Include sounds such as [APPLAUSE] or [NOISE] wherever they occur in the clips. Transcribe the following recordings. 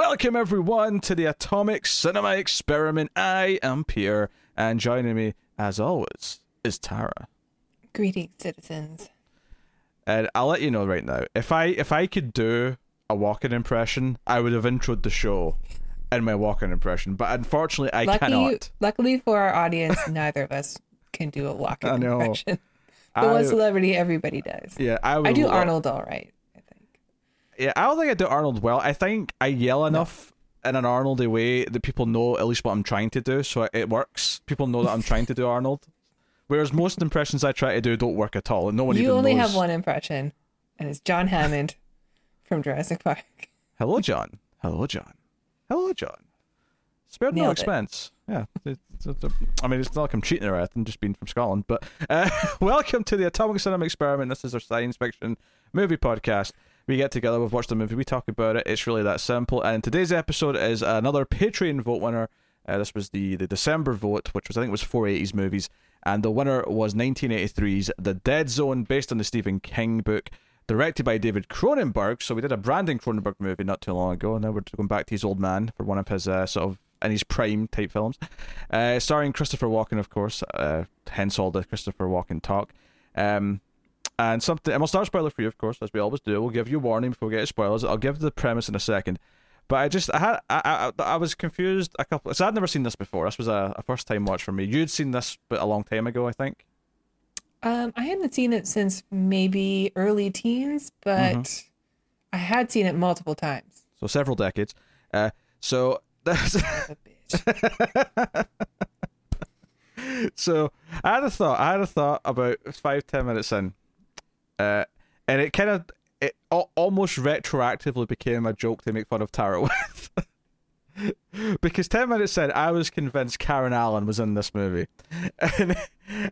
Welcome everyone to the Atomic Cinema Experiment. I am Pierre, and joining me, as always, is Tara. Greetings, citizens. And I'll let you know right now, if I if I could do a Walken impression, I would have introed the show in my Walken impression. But unfortunately, I lucky, cannot. Luckily for our audience, [LAUGHS] neither of us can do a Walken impression. [LAUGHS] The I- one celebrity everybody does. Yeah, I would. I do lo- Arnold all right. I. Yeah, I don't think I do Arnold well. I think I yell enough in an Arnoldy way that people know at least what I'm trying to do, so it works. People know that I'm trying to do Arnold. Whereas most impressions I try to do don't work at all, and no one You only knows. have one impression, and it's John Hammond [LAUGHS] from Jurassic Park. Hello, John. Hello, John. Hello, John. Spared no Nailed it. expense. Yeah. It's- it's- I mean, it's not like I'm cheating or anything, just being from Scotland. But uh, [LAUGHS] welcome to the Atomic Cinema Experiment. This is our science fiction movie podcast. We get together, we've watched the movie, we talk about it. It's really that simple. And today's episode is another Patreon vote winner. Uh, this was the, the December vote, which was I think was 480s movies, and the winner was 1983's The Dead Zone, based on the Stephen King book, directed by David Cronenberg. So we did a Brandon Cronenberg movie not too long ago, and now we're going back to his old man for one of his uh, sort of in his prime type films, uh, starring Christopher Walken, of course. Uh, hence all the Christopher Walken talk. Um, and something, and we'll start spoiler for you, of course, as we always do. We'll give you a warning before we get to spoilers. I'll give the premise in a second. But I just, I had, I, I, I was confused a couple. So I'd never seen this before. This was a, a first time watch for me. You'd seen this, but a long time ago, I think. Um, I hadn't seen it since maybe early teens, but Mm-hmm. I had seen it multiple times. So several decades. Uh, so [LAUGHS] that's, A bitch. [LAUGHS] so I had a thought. I had a thought about five ten minutes in, uh, and it kind of it al- almost retroactively became a joke to make fun of Tara [LAUGHS] with. because 10 minutes in, I was convinced Karen Allen was in this movie. And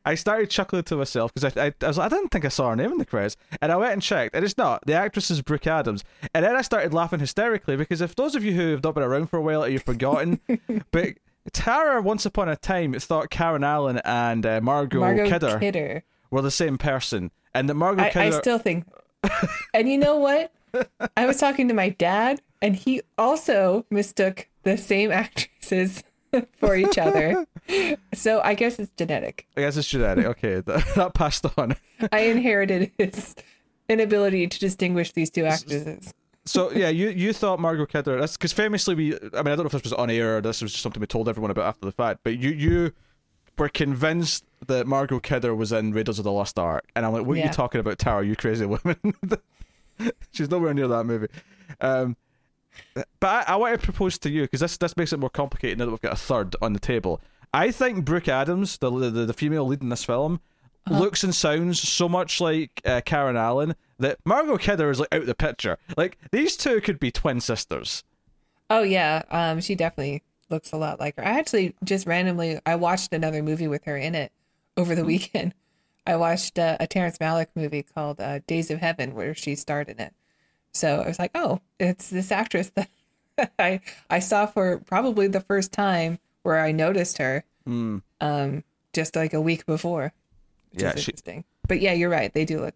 I started chuckling to myself because I, I, I, was like, I didn't think I saw her name in the credits. And I went and checked, and it's not. The actress is Brooke Adams. And then I started laughing hysterically because if those of you who have not been around for a while, you've forgotten. [LAUGHS] but Tara, once upon a time, thought Karen Allen and uh, Margot, Margot Kidder, Kidder. were the same person. And that Margot I, I still think. and you know what? I was talking to my dad, and he also mistook the same actresses [LAUGHS] for each other. So I guess it's genetic. I guess it's genetic. Okay, [LAUGHS] that, that passed on. I inherited his inability to distinguish these two actresses. So yeah, you you thought Margaret Kidder. That's because famously we. I mean, I don't know if this was on air or this was just something we told everyone about after the fact. But you you were convinced that Margot Kidder was in Raiders of the Lost Ark, and I'm like, what are you talking about, Tara? You crazy woman. [LAUGHS] She's nowhere near that movie. Um, but I, I want to propose to you because this this makes it more complicated now that we've got a third on the table. I think Brooke Adams, the the, the female lead in this film, looks and sounds so much like uh, Karen Allen that Margot Kidder is like out of the picture. Like these two could be twin sisters. Oh yeah, um, she definitely looks a lot like her. I actually just randomly I watched another movie with her in it over the weekend. I watched uh, a Terrence Malick movie called uh, Days of Heaven where she starred in it. So I was like, oh, it's this actress that [LAUGHS] I I saw for probably the first time where I noticed her, um, just like a week before. Which Yeah, she- interesting. But yeah, you're right. They do look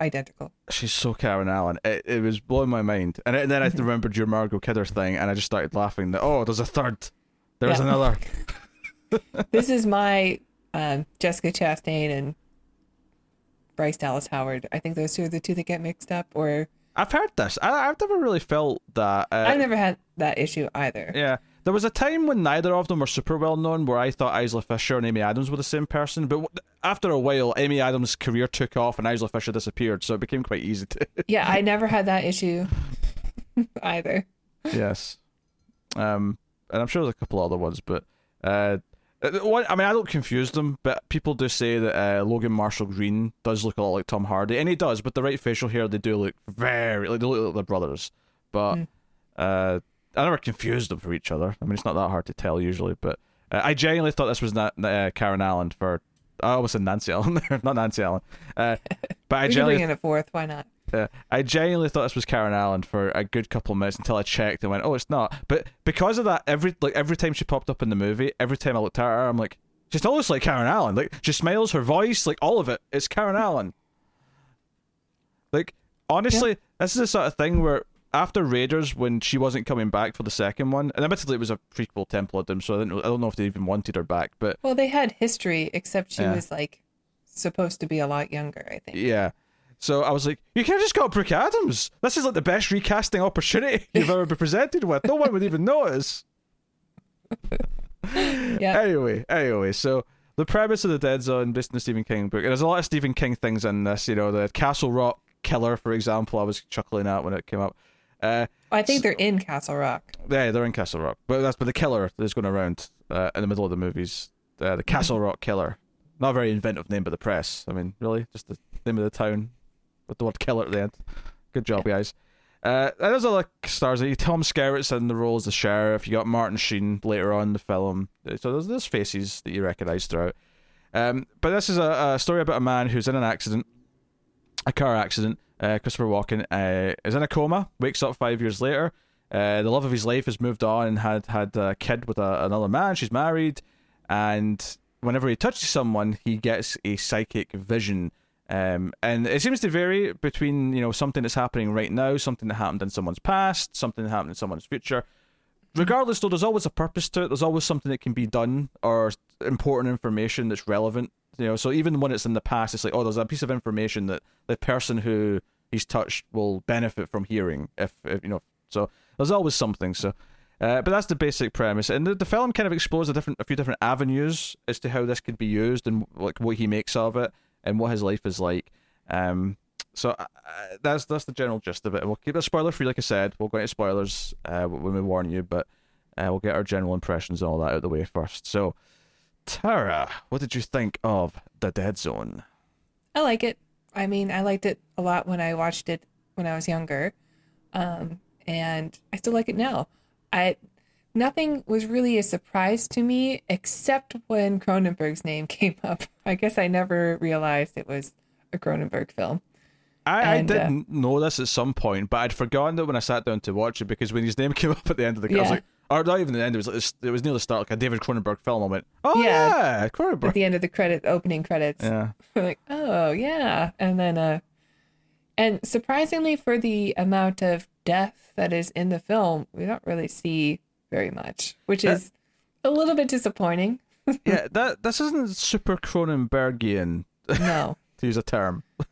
identical. She's so Karen Allen. It, it was blowing my mind. And, then I remembered your Margot Kidder thing, and I just started laughing. That oh, there's a third. There's Yeah. another. [LAUGHS] this is my um, Jessica Chastain and Bryce Dallas Howard. I think those two are the two that get mixed up. Or I've heard this. I, I've never really felt that. Uh, I've never had that issue either. Yeah. There was a time when neither of them were super well known where I thought Isla Fisher and Amy Adams were the same person, but w- after a while, Amy Adams' career took off and Isla Fisher disappeared, so it became quite easy to. [LAUGHS] Yeah, I never had that issue [LAUGHS] either. yes. Um, and I'm sure there's a couple other ones, but. Uh, one, I mean, I don't confuse them, but people do say that uh, Logan Marshall Green does look a lot like Tom Hardy, and he does. But the right facial hair, they do look very like they look like they're brothers. But uh, I never confused them for each other. I mean, it's not that hard to tell usually. But uh, I genuinely thought this was not uh, Karen Allen for. I almost said Nancy Allen [LAUGHS] there, not Nancy Allen. Uh, but I [LAUGHS] bring genuinely, in a fourth. Why not? Uh, I genuinely thought this was Karen Allen for a good couple of minutes until I checked and went, "Oh, it's not." But because of that, every like every time she popped up in the movie, every time I looked at her, I'm like, "She's almost like Karen Allen." Like she smiles, her voice, like all of it, it's Karen Allen. Like honestly, this is the sort of thing where after Raiders when she wasn't coming back for the second one, and admittedly it was a prequel Temple of Doom, so I don't, know, I don't know if they even wanted her back, but Well, they had history, except she Yeah. was like supposed to be a lot younger. I think. yeah. So I was like, you have just got Brooke Adams. This is like the best recasting opportunity [LAUGHS] you've ever been presented with. No one would even notice. [LAUGHS] Yeah. Anyway, anyway, so the premise of the Dead Zone, based on the Stephen King book, and there's a lot of Stephen King things in this. You know, the Castle Rock killer, for example, I was chuckling at when it came up. Uh, I think they're in Castle Rock. yeah, they're in Castle Rock, but that's but the killer that's going around uh, in the middle of the movies, uh, the Castle [LAUGHS] Rock killer. Not a very inventive name by the press. I mean, really, just the name of the town with the word killer at the end. Good job, guys. Uh, there's other stars. Tom Skerritt's in the role as the sheriff. You got Martin Sheen later on in the film. So there's, there's faces that you recognise throughout. Um, but this is a, a story about a man who's in an accident, a car accident. Uh, Christopher Walken uh, is in a coma, wakes up five years later. Uh, the love of his life has moved on and had had a kid with a, another man. She's married, and whenever he touches someone, he gets a psychic vision. Um, and it seems to vary between you know something that's happening right now, something that happened in someone's past, something that happened in someone's future. Regardless, though, there's always a purpose to it. There's always something that can be done or important information that's relevant. You know, so even when it's in the past, it's like, oh, there's a piece of information that the person who he's touched will benefit from hearing. If, if you know, so there's always something. So, uh, but that's the basic premise, and the, the film kind of explores a different, a few different avenues as to how this could be used and like what he makes of it and what his life is like. Um, so uh, that's that's the general gist of it. We'll keep it spoiler free, like I said. We'll go into spoilers uh, when we warn you, but uh, we'll get our general impressions and all that out of the way first. So, Tara, what did you think of the Dead Zone? I like it. I mean, I liked it a lot when I watched it when I was younger, um, and I still like it now. I nothing was really a surprise to me except when Cronenberg's name [LAUGHS] came up. I guess I never realized it was a Cronenberg film. I, And, I uh, didn't know this at some point, but I'd forgotten it when I sat down to watch it because when his name [LAUGHS] came up at the end of the, I was like, or not even the end. It was like, it was near the start, like a David Cronenberg film. I went, oh Yeah. yeah, At the end of the credit opening credits, Yeah, [LAUGHS] like, oh yeah, and then uh, and surprisingly for the amount of death that is in the film, we don't really see very much, which That- is a little bit disappointing. [LAUGHS] yeah. That this isn't super Cronenbergian. No. [LAUGHS] to use a term. [LAUGHS]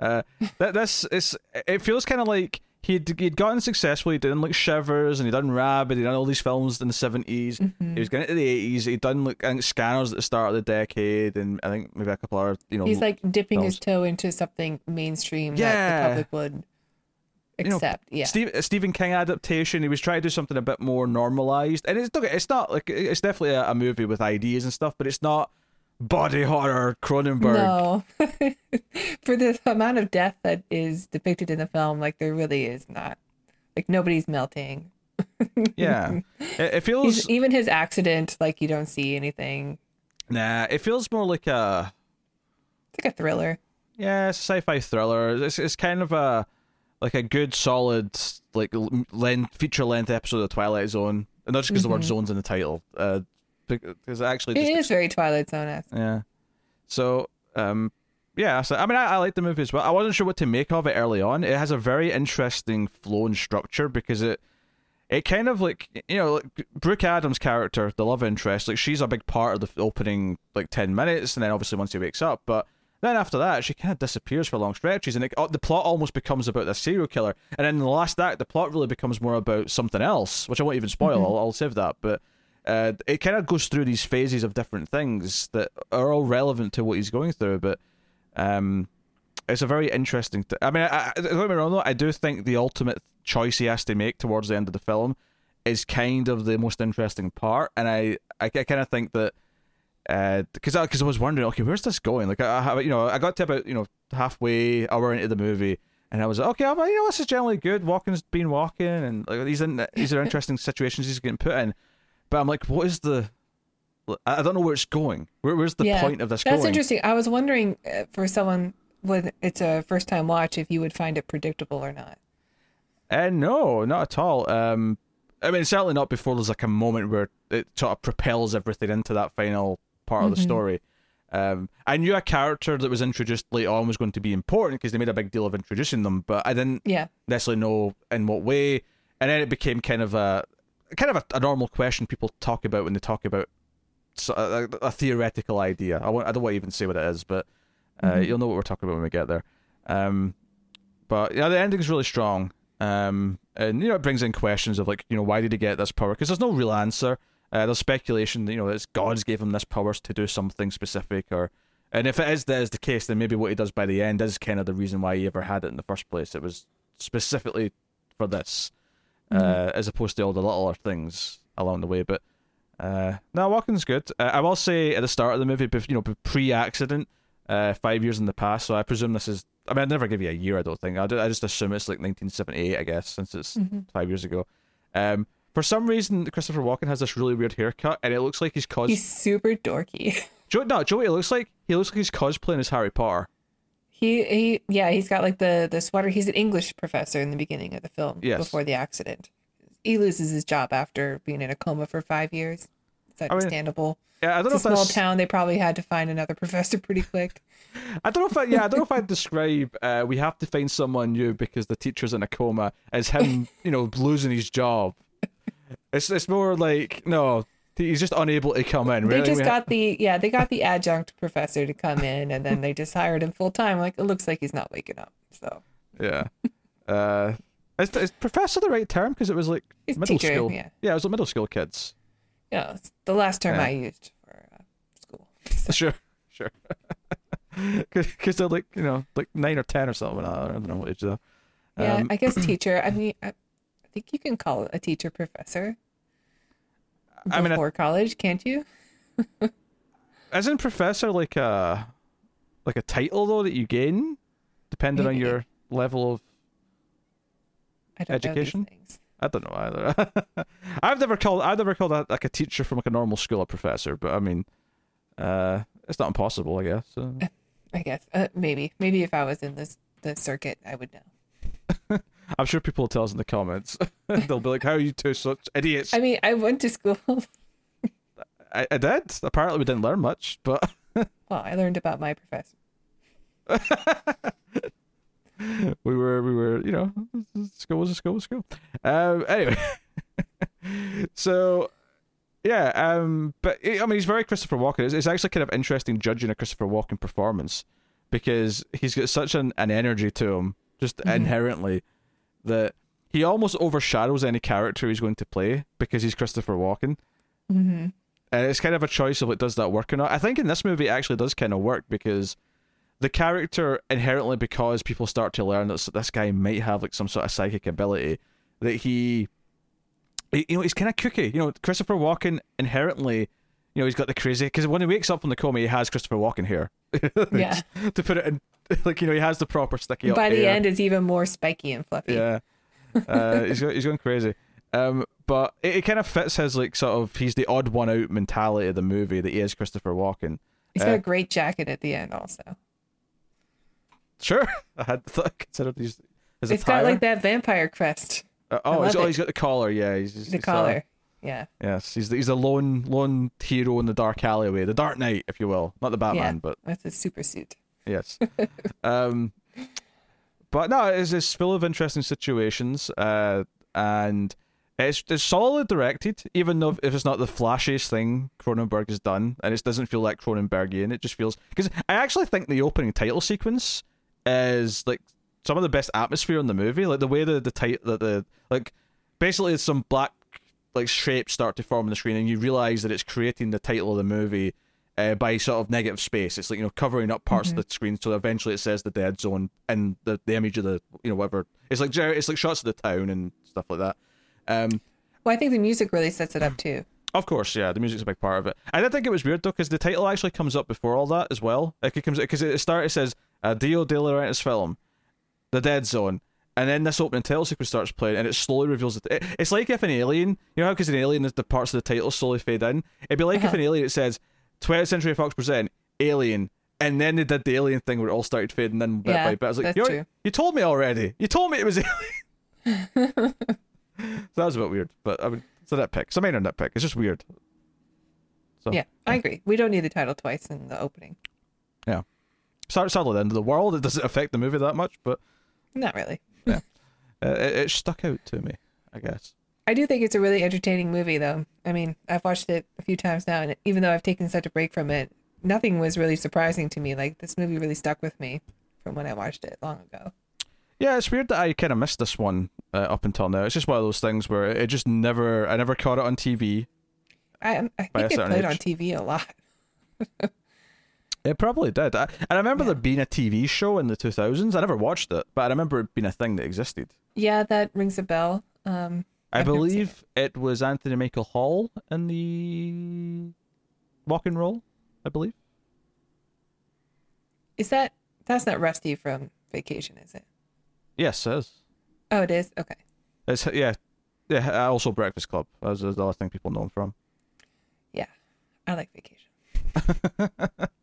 Uh, that this is it feels kind of like he'd he'd gotten successful. He'd done like Shivers and he'd done Rabid. He'd done all these films in the 70s Mm-hmm. He was getting into the eighties. He'd done like I think Scanners at the start of the decade, and I think maybe a couple other you know. He's like dipping his toe into something mainstream that the public would know, accept. yeah. Steve, a Stephen King adaptation. He was trying to do something a bit more normalized, and it's it's not like it's definitely a, a movie with ideas and stuff, but it's not body horror Cronenberg. No. [LAUGHS] For the amount of death that is depicted in the film, like there really is not. Like nobody's melting. [LAUGHS] Yeah, it, it feels He's, even his accident, like you don't see anything. nah. It feels more like a It's like a thriller. Yeah, it's a sci-fi thriller. It's it's kind of a like a good solid like length feature length episode of Twilight Zone, and not just because the word "zone's" in the title. Uh, because it actually It just is very Twilight Zone yeah. So um, yeah. So I mean, I, I like the movie as well. I wasn't sure what to make of it early on. It has a very interesting flow and structure because it. It kind of like you know, like Brooke Adams' character, the love interest, like she's a big part of the opening like ten minutes, and then obviously once he wakes up, but then after that, she kind of disappears for long stretches, and it, uh, the plot almost becomes about the serial killer. And then in the last act, the plot really becomes more about something else, which I won't even spoil. I'll, I'll save that. But uh, it kind of goes through these phases of different things that are all relevant to what he's going through. But um, it's a very interesting. I mean, I, I, don't get me wrong though. I do think the ultimate choice he has to make towards the end of the film is kind of the most interesting part, and I I, I kind of think that because I because I was wondering, okay, where's this going? Like I, I have, you know, I got to about you know halfway hour into the movie, and I was like, okay, well, you know, this is generally good. Walken's been Walken, and like these in these are interesting [LAUGHS] situations he's getting put in. But I'm like, what is the? I I don't know where it's going. Where, where's the yeah. point of this That's going? interesting. I was wondering uh, for someone when it's a first time watch if you would find it predictable or not. Uh, no, not at all. Um, I mean, certainly not before there's like a moment where it sort of propels everything into that final part of the story. Um, I knew a character that was introduced late on was going to be important because they made a big deal of introducing them, but I didn't Yeah. necessarily know in what way. And then it became kind of a kind of a, a normal question people talk about when they talk about a, a theoretical idea. I, won't, I don't want to even say what it is, but uh, Mhm. you'll know what we're talking about when we get there. Um, but yeah, the ending's really strong. Um, and you know it brings in questions of like you know why did he get this power? Because there's no real answer. Uh, there's speculation that you know it's gods gave him this powers to do something specific, or and if it is that is the case, then maybe what he does by the end is kind of the reason why he ever had it in the first place. It was specifically for this, uh, as opposed to all the littler things along the way. But uh, no, Walken's good. Uh, I will say at the start of the movie, you know, pre-accident, uh, five years in the past. So I presume this is. I mean, I'd never give you a year. I don't think. I, I just assume it's like 1978. I guess since it's Mhm. five years ago. Um, for some reason, Christopher Walken has this really weird haircut, and it looks like he's cos. He's super dorky. [LAUGHS] Joe, no, Joe, it looks like he looks like he's cosplaying as Harry Potter. He he yeah, he's got like the the sweater. He's an English professor in the beginning of the film Yes. before the accident. He loses his job after being in a coma for five years. It's mean, understandable. Yeah, I don't It's know a if small that's. town. They probably had to find another [LAUGHS] professor pretty quick. [LAUGHS] I don't know if I, yeah, I don't know if I'd describe. Uh, we have to find someone new because the teacher's in a coma. As him, you know, losing his job. It's it's more like no, he's just unable to come in. They just We ha- got the yeah, they got the adjunct professor to come in, and then they just hired him full time. Like it looks like he's not waking up. So yeah. Uh, is, is professor the right term? Because it was like He's middle teacher, school. yeah. yeah, it was like middle school kids. yeah, it's the last term Yeah. I used for uh, school. So, Sure, sure. [LAUGHS] Because they're like you know like nine or ten or something. I don't know what age though. yeah, Um, I guess [CLEARS THROAT] teacher. I mean, I think you can call a teacher professor I mean, I- before college, can't you? [LAUGHS] Isn't professor like a like a title though that you gain depending on your level of I don't Education? I don't know either. [LAUGHS] I've never called I've never called that like a teacher from like a normal school a professor, but I mean, uh, it's not impossible, I guess. So. [LAUGHS] I guess uh, maybe maybe if I was in this the circuit, I would know. I'm sure people will tell us in the comments. [LAUGHS] They'll be like, "How are you two such idiots?" I mean, I went to school. [LAUGHS] I, I did. Apparently, we didn't learn much, but [LAUGHS] well, I learned about my professor. we were we were you know school was a school was a school um anyway so yeah um but i mean he's very christopher walken it's, it's actually kind of interesting judging a christopher walken performance because he's got such an, an energy to him just Mhm. inherently that he almost overshadows any character he's going to play because he's christopher walken hmm and it's kind of a choice of like does that work or not. I think in this movie it actually does kind of work because the character inherently because people start to learn that this guy might have like some sort of psychic ability that he, he- you know, he's kind of kooky. You know, Christopher Walken inherently, you know, he's got the crazy because when he wakes up from the coma, he has Christopher Walken here. [LAUGHS] Yeah. [LAUGHS] to put it in, [LAUGHS] like you know, he has the proper sticky up. By the hair. end, it's even more spiky and fluffy. Yeah. Uh, he's he's going crazy. Um, but it, it kind of fits his like sort of he's the odd one out mentality of the movie that he is Christopher Walken. He's got Uh, a great jacket at the end, also. Sure, I had thought, considered these as It's attire. got like that vampire crest, Uh, oh, he's, oh, he's got the collar. Yeah, he's, the he's, uh, collar. Yeah. yes, he's he's a lone lone hero in the dark alleyway, the Dark Knight, if you will, not the Batman, but That's a super suit. yes. [LAUGHS] um, but no, it's, it's full of interesting situations, uh, and it's it's solidly directed, even though if it's not the flashiest thing Cronenberg has done, and it doesn't feel like Cronenbergian. It just feels because I actually think the opening title sequence is like some of the best atmosphere in the movie, like the way the the tight the, the like basically it's some black like shapes start to form on the screen, and you realize that it's creating the title of the movie uh, by sort of negative space. It's like you know covering up parts of the screen, so eventually it says the dead zone and the, the image of the you know whatever. It's like it's like shots of the town and stuff like that. Um, Well, I think the music really sets it up too. of course, yeah, the music's a big part of it. I did think it was weird though, because the title actually comes up before all that as well. Like it comes because it starts it says uh, Dino De Laurentiis film, The Dead Zone, and then this opening title sequence starts playing, and it slowly reveals it. it- It's like if an alien, you know how because an alien is the parts of the title slowly fade in. It'd be like if Uh-huh. an alien it says 20th Century Fox present Alien. And then they did the alien thing where it all started fading in bit Yeah, by bit. I was like, you, you told me already. You told me it was [LAUGHS] alien. [LAUGHS] so that was a bit weird, but I mean, it's a nitpick. It's a minor nitpick. It's just weird. So Yeah, I agree. We don't need the title twice in the opening. Sad- sadly, the end of the world. It doesn't affect the movie that much, but Not really. Uh, it, it stuck out to me. I guess. I do think it's a really entertaining movie, though. I mean, I've watched it a few times now, and even though I've taken such a break from it, nothing was really surprising to me. Like this movie really stuck with me from when I watched it long ago. Yeah, it's weird that I kind of missed this one uh, up until now. It's just one of those things where it just never, I never caught it on TV. I I think it played on. TV a lot. [LAUGHS] It probably did. I, I remember Yeah. there being a TV show in the 2000s. I never watched it, but I remember it being a thing that existed. Yeah, that rings a bell. Um, I I've believe it was Anthony Michael Hall in the rock and roll, I believe. is that that's not Rusty from Vacation, is it? Yes, it is. Oh, it is. Okay. It's, yeah. Yeah, also Breakfast Club. That's the other thing people know him from. Yeah, I like Vacation. [LAUGHS]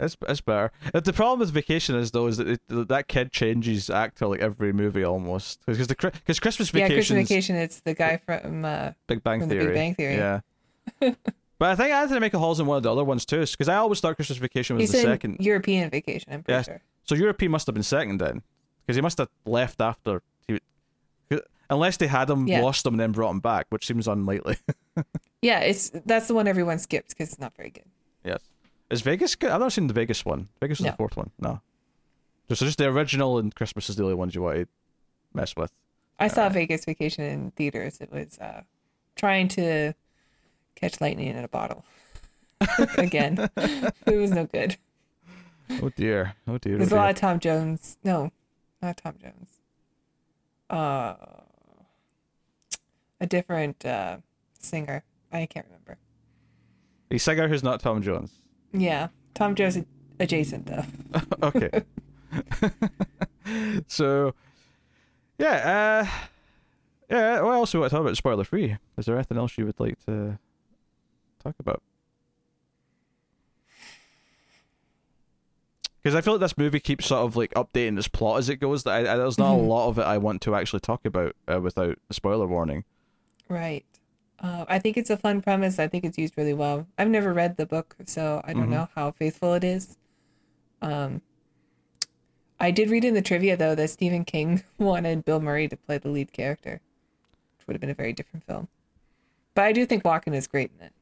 It's it's better. The problem with Vacation is though is that it, that kid changes actor like every movie almost because the because Christmas Vacation. Yeah, Christmas Vacation. It's the guy from. Uh, Big Bang from The Theory. Big Bang Theory. Yeah. [LAUGHS] but I think Anthony Michael Hall's in one of the other ones too, because I always thought Christmas Vacation was he's the second. European Vacation. I'm pretty Yes. sure. So European must have been second then, because he must have left after. He, unless they had him, Yeah. lost him, and then brought him back, which seems unlikely. [LAUGHS] Yeah, it's that's the one everyone skips because it's not very good. yes. Is Vegas good? I've not seen the Vegas one. Vegas is No. the fourth one. No. So just the original and Christmas is the only ones you want to mess with. I Uh, saw Vegas Vacation in theaters. It was uh, trying to catch lightning in a bottle. [LAUGHS] Again, [LAUGHS] it was no good. Oh dear. Oh dear. There's oh a lot of Tom Jones. No, not Tom Jones. Uh, a different uh, singer. I can't remember. A singer who's not Tom Jones. Yeah, Tom Jones adjacent though. [LAUGHS] okay. [LAUGHS] so, yeah, uh, yeah. What else do we want to talk about? Spoiler free. Is there anything else you would like to talk about? Because I feel like this movie keeps sort of like updating its plot as it goes. That I, I, there's not Mhm. a lot of it I want to actually talk about uh, without a spoiler warning. Right. Uh, I think it's a fun premise. I think it's used really well. I've never read the book, so I don't Mhm. know how faithful it is. Um, I did read in the trivia though that Stephen King [LAUGHS] wanted Bill Murray to play the lead character, which would have been a very different film. But I do think Walken is great in it.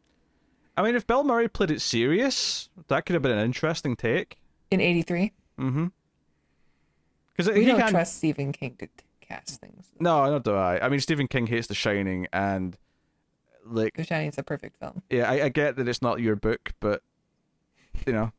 I mean, if Bill Murray played it serious, that could have been an interesting take. In '83, Mm-hmm. Because we he don't can't. trust Stephen King to to cast things. No, not do I. I mean, Stephen King hates The Shining, and like, The Shining is a perfect film. yeah, I, I get that it's not your book, but you know,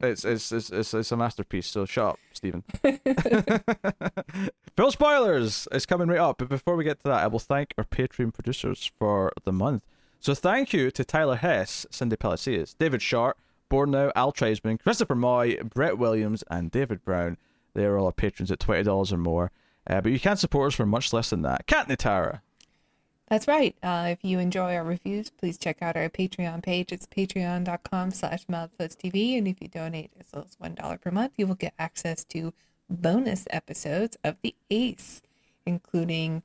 it's it's it's it's, it's a masterpiece. So shut up, Stephen. [LAUGHS] [LAUGHS] Full spoilers is coming right up, but before we get to that, I will thank our Patreon producers for the month. So thank you to Tyler Hess, Cindy Palacios, David Short, Borno, Al Treisman, Christopher Moy, Brett Williams, and David Brown. They are all our patrons at twenty dollars or more. Uh, but you can support us for much less than that. Can't they, Tara? That's right. Uh, if you enjoy our reviews, please check out our Patreon page. It's patreon.com slash TV. And if you donate as little as $1 per month, you will get access to bonus episodes of The Ace, including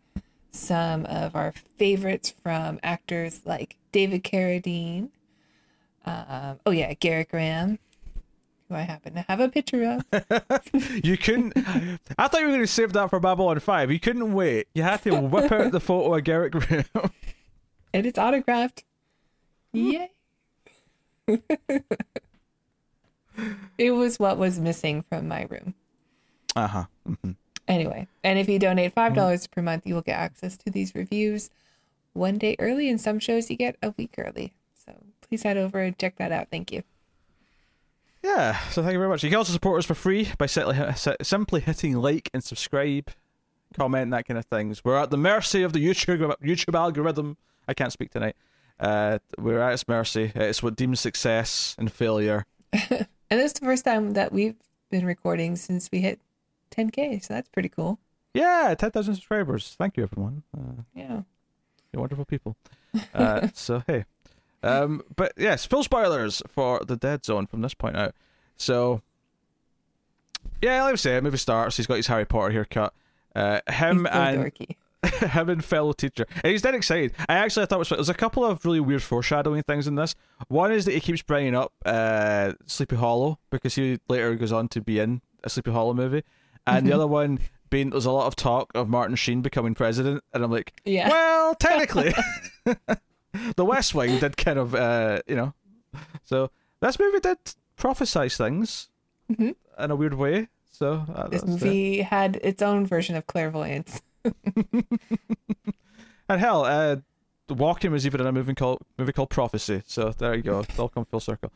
some of our favorites from actors like David Carradine. Um, oh, yeah, Garrett Graham, who I happen to have a picture of. [LAUGHS] You couldn't. I thought you were going to save that for Babylon 5. You couldn't wait. You had to whip out the photo of Garrett Graham. and it's autographed. Yay. it was what was missing from my room. Uh huh. Anyway, and if you donate $5 per month, you will get access to these reviews one day early, and some shows you get a week early. So please head over and check that out. Thank you. Yeah, so thank you very much. You can also support us for free by simply, simply hitting like and subscribe, comment, that kind of things. We're at the mercy of the YouTube YouTube algorithm. I can't speak tonight. Uh, we're at its mercy. It's what deems success and failure. [LAUGHS] And this is the first time that we've been recording since we hit 10K. So that's pretty cool. Yeah, 10,000 subscribers. Thank you, everyone. Uh, Yeah. You're wonderful people. [LAUGHS] Uh, so hey, um, but yes, full spoilers for the Dead Zone from this point out. So yeah, like I say, movie starts. He's got his Harry Potter haircut. Uh, him so and dorky. [LAUGHS] him and fellow teacher, and he's dead excited. I actually I thought it was there's a couple of really weird foreshadowing things in this. One is that he keeps bringing up uh, Sleepy Hollow because he later goes on to be in a Sleepy Hollow movie, and the other one being there's a lot of talk of Martin Sheen becoming president, and I'm like, Yeah. well, technically, [LAUGHS] [LAUGHS] [LAUGHS] the West Wing did kind of uh, you know, so this movie did prophesize things Mhm. in a weird way. So uh, This it. movie had its own version of clairvoyance. [LAUGHS] And hell, uh, Walken was even in a movie called movie called Prophecy. So there you go. It's all come full circle.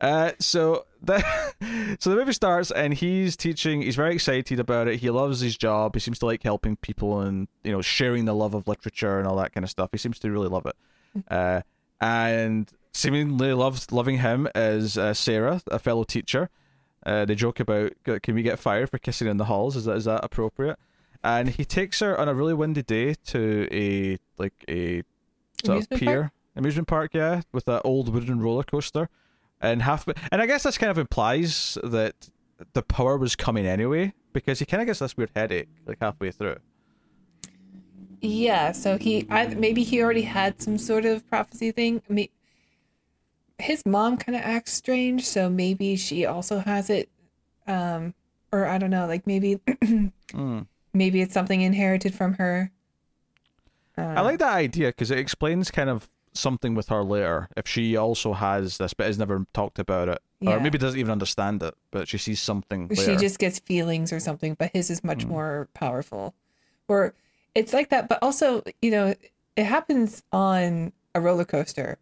Uh, so the [LAUGHS] so the movie starts and he's teaching. He's very excited about it. He loves his job. He seems to like helping people and you know sharing the love of literature and all that kind of stuff. He seems to really love it. [LAUGHS] Uh, and seemingly loves loving him is uh, Sarah, a fellow teacher. Uh, they joke about can we get fired for kissing in the halls? Is that is that appropriate? And he takes her on a really windy day to a like a sort Amusement of park? pier amusement park, yeah, with that old wooden roller coaster. And half, and I guess this kind of implies that the power was coming anyway because he kind of gets this weird headache like halfway through. Yeah, so he I, maybe he already had some sort of prophecy thing. I mean, his mom kind of acts strange, so maybe she also has it. Um, or I don't know, like maybe [CLEARS THROAT] Mm. maybe it's something inherited from her. Uh, I like that idea because it explains kind of something with her later if she also has this but has never talked about it Yeah. or maybe doesn't even understand it but she sees something she just gets feelings or something, but his is much more powerful. Or it's like that, but also, you know, it happens on a roller coaster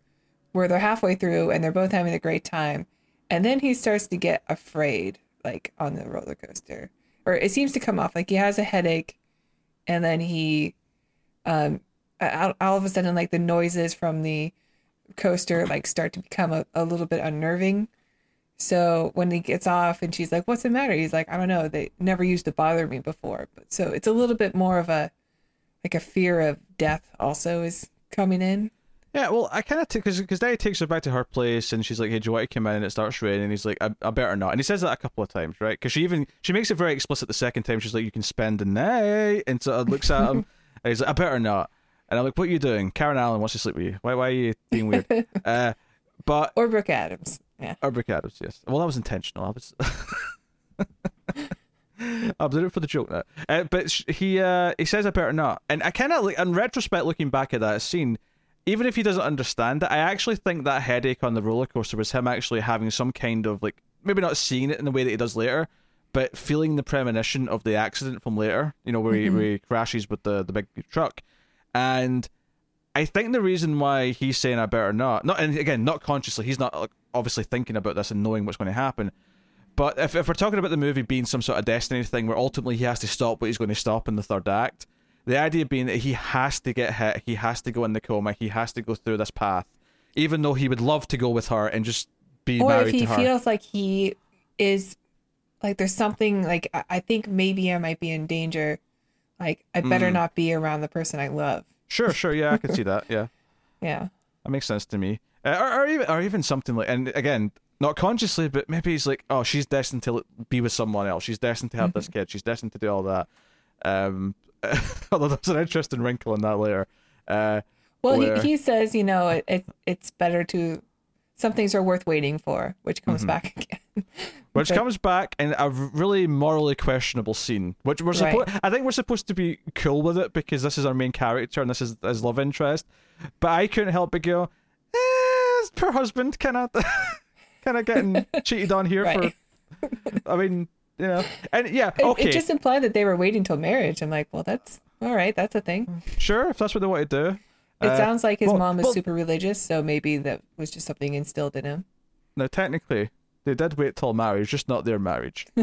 where they're halfway through and they're both having a great time. And then he starts to get afraid, like on the roller coaster. Or it seems to come off like he has a headache and then he, um, all, of a sudden, like the noises from the coaster, like start to become a, a little bit unnerving. So when he gets off and she's like, "What's the matter?" He's like, "I don't know. They never used to bother me before." But so it's a little bit more of a like a fear of death also is coming in. yeah well I kind of because because Daddy takes her back to her place and she's like hey do you want to come in and it starts raining and he's like I, I better not and he says that a couple of times right because she even she makes it very explicit the second time she's like you can spend the night and sort of looks at him [LAUGHS] and he's like I better not and I'm like what are you doing Karen Allen wants to sleep with you why why are you being weird [LAUGHS] uh but Or Brooke Adams. Yeah. Or Brick Adams, yes. Well, that was intentional. I was. [LAUGHS] I'm doing it for the joke now. Uh, but sh- he uh, he says I better not, and I kind of like in retrospect, looking back at that scene, even if he doesn't understand it, I actually think that headache on the roller coaster was him actually having some kind of like maybe not seeing it in the way that he does later, but feeling the premonition of the accident from later. You know where he where he crashes with the the big truck, and I think the reason why he's saying I better not, not and again, not consciously, he's not like, obviously thinking about this and knowing what's going to happen. But if, if we're talking about the movie being some sort of destiny thing where ultimately he has to stop what he's going to stop in the third act, the idea being that he has to get hit, he has to go in the coma, he has to go through this path, even though he would love to go with her and just be Or married if he feels like he is like there's something like I- I think maybe I might be in danger. Like I better Mm. not be around the person I love. Sure, sure, yeah, I can see [LAUGHS] that. Yeah. Yeah. That makes sense to me. Uh, or, or even or even something like, and again, not consciously, but maybe he's like, oh, she's destined to be with someone else. She's destined to have this kid. She's destined to do all that. Um, [LAUGHS] although there's an interesting wrinkle in that later. Uh, Well, where- he, he says, you know, it, it it's better to some things are worth waiting for, which comes back [LAUGHS] again. which Okay. comes back in a really morally questionable scene. Which we're Right. I think we're supposed to be cool with it because this is our main character and this is his love interest. But I couldn't help but go, eh, poor husband, kind of, [LAUGHS] kind of getting [LAUGHS] cheated on here Right. for. I mean, you know, and yeah, It, okay, it just implied that they were waiting till marriage. I'm like, well, that's all right. That's a thing. sure, if that's what they want to do. It Uh, sounds like his well- mom is well- super religious, so maybe that was just something instilled in him. No, technically, they did wait till marriage, just not their marriage. [LAUGHS]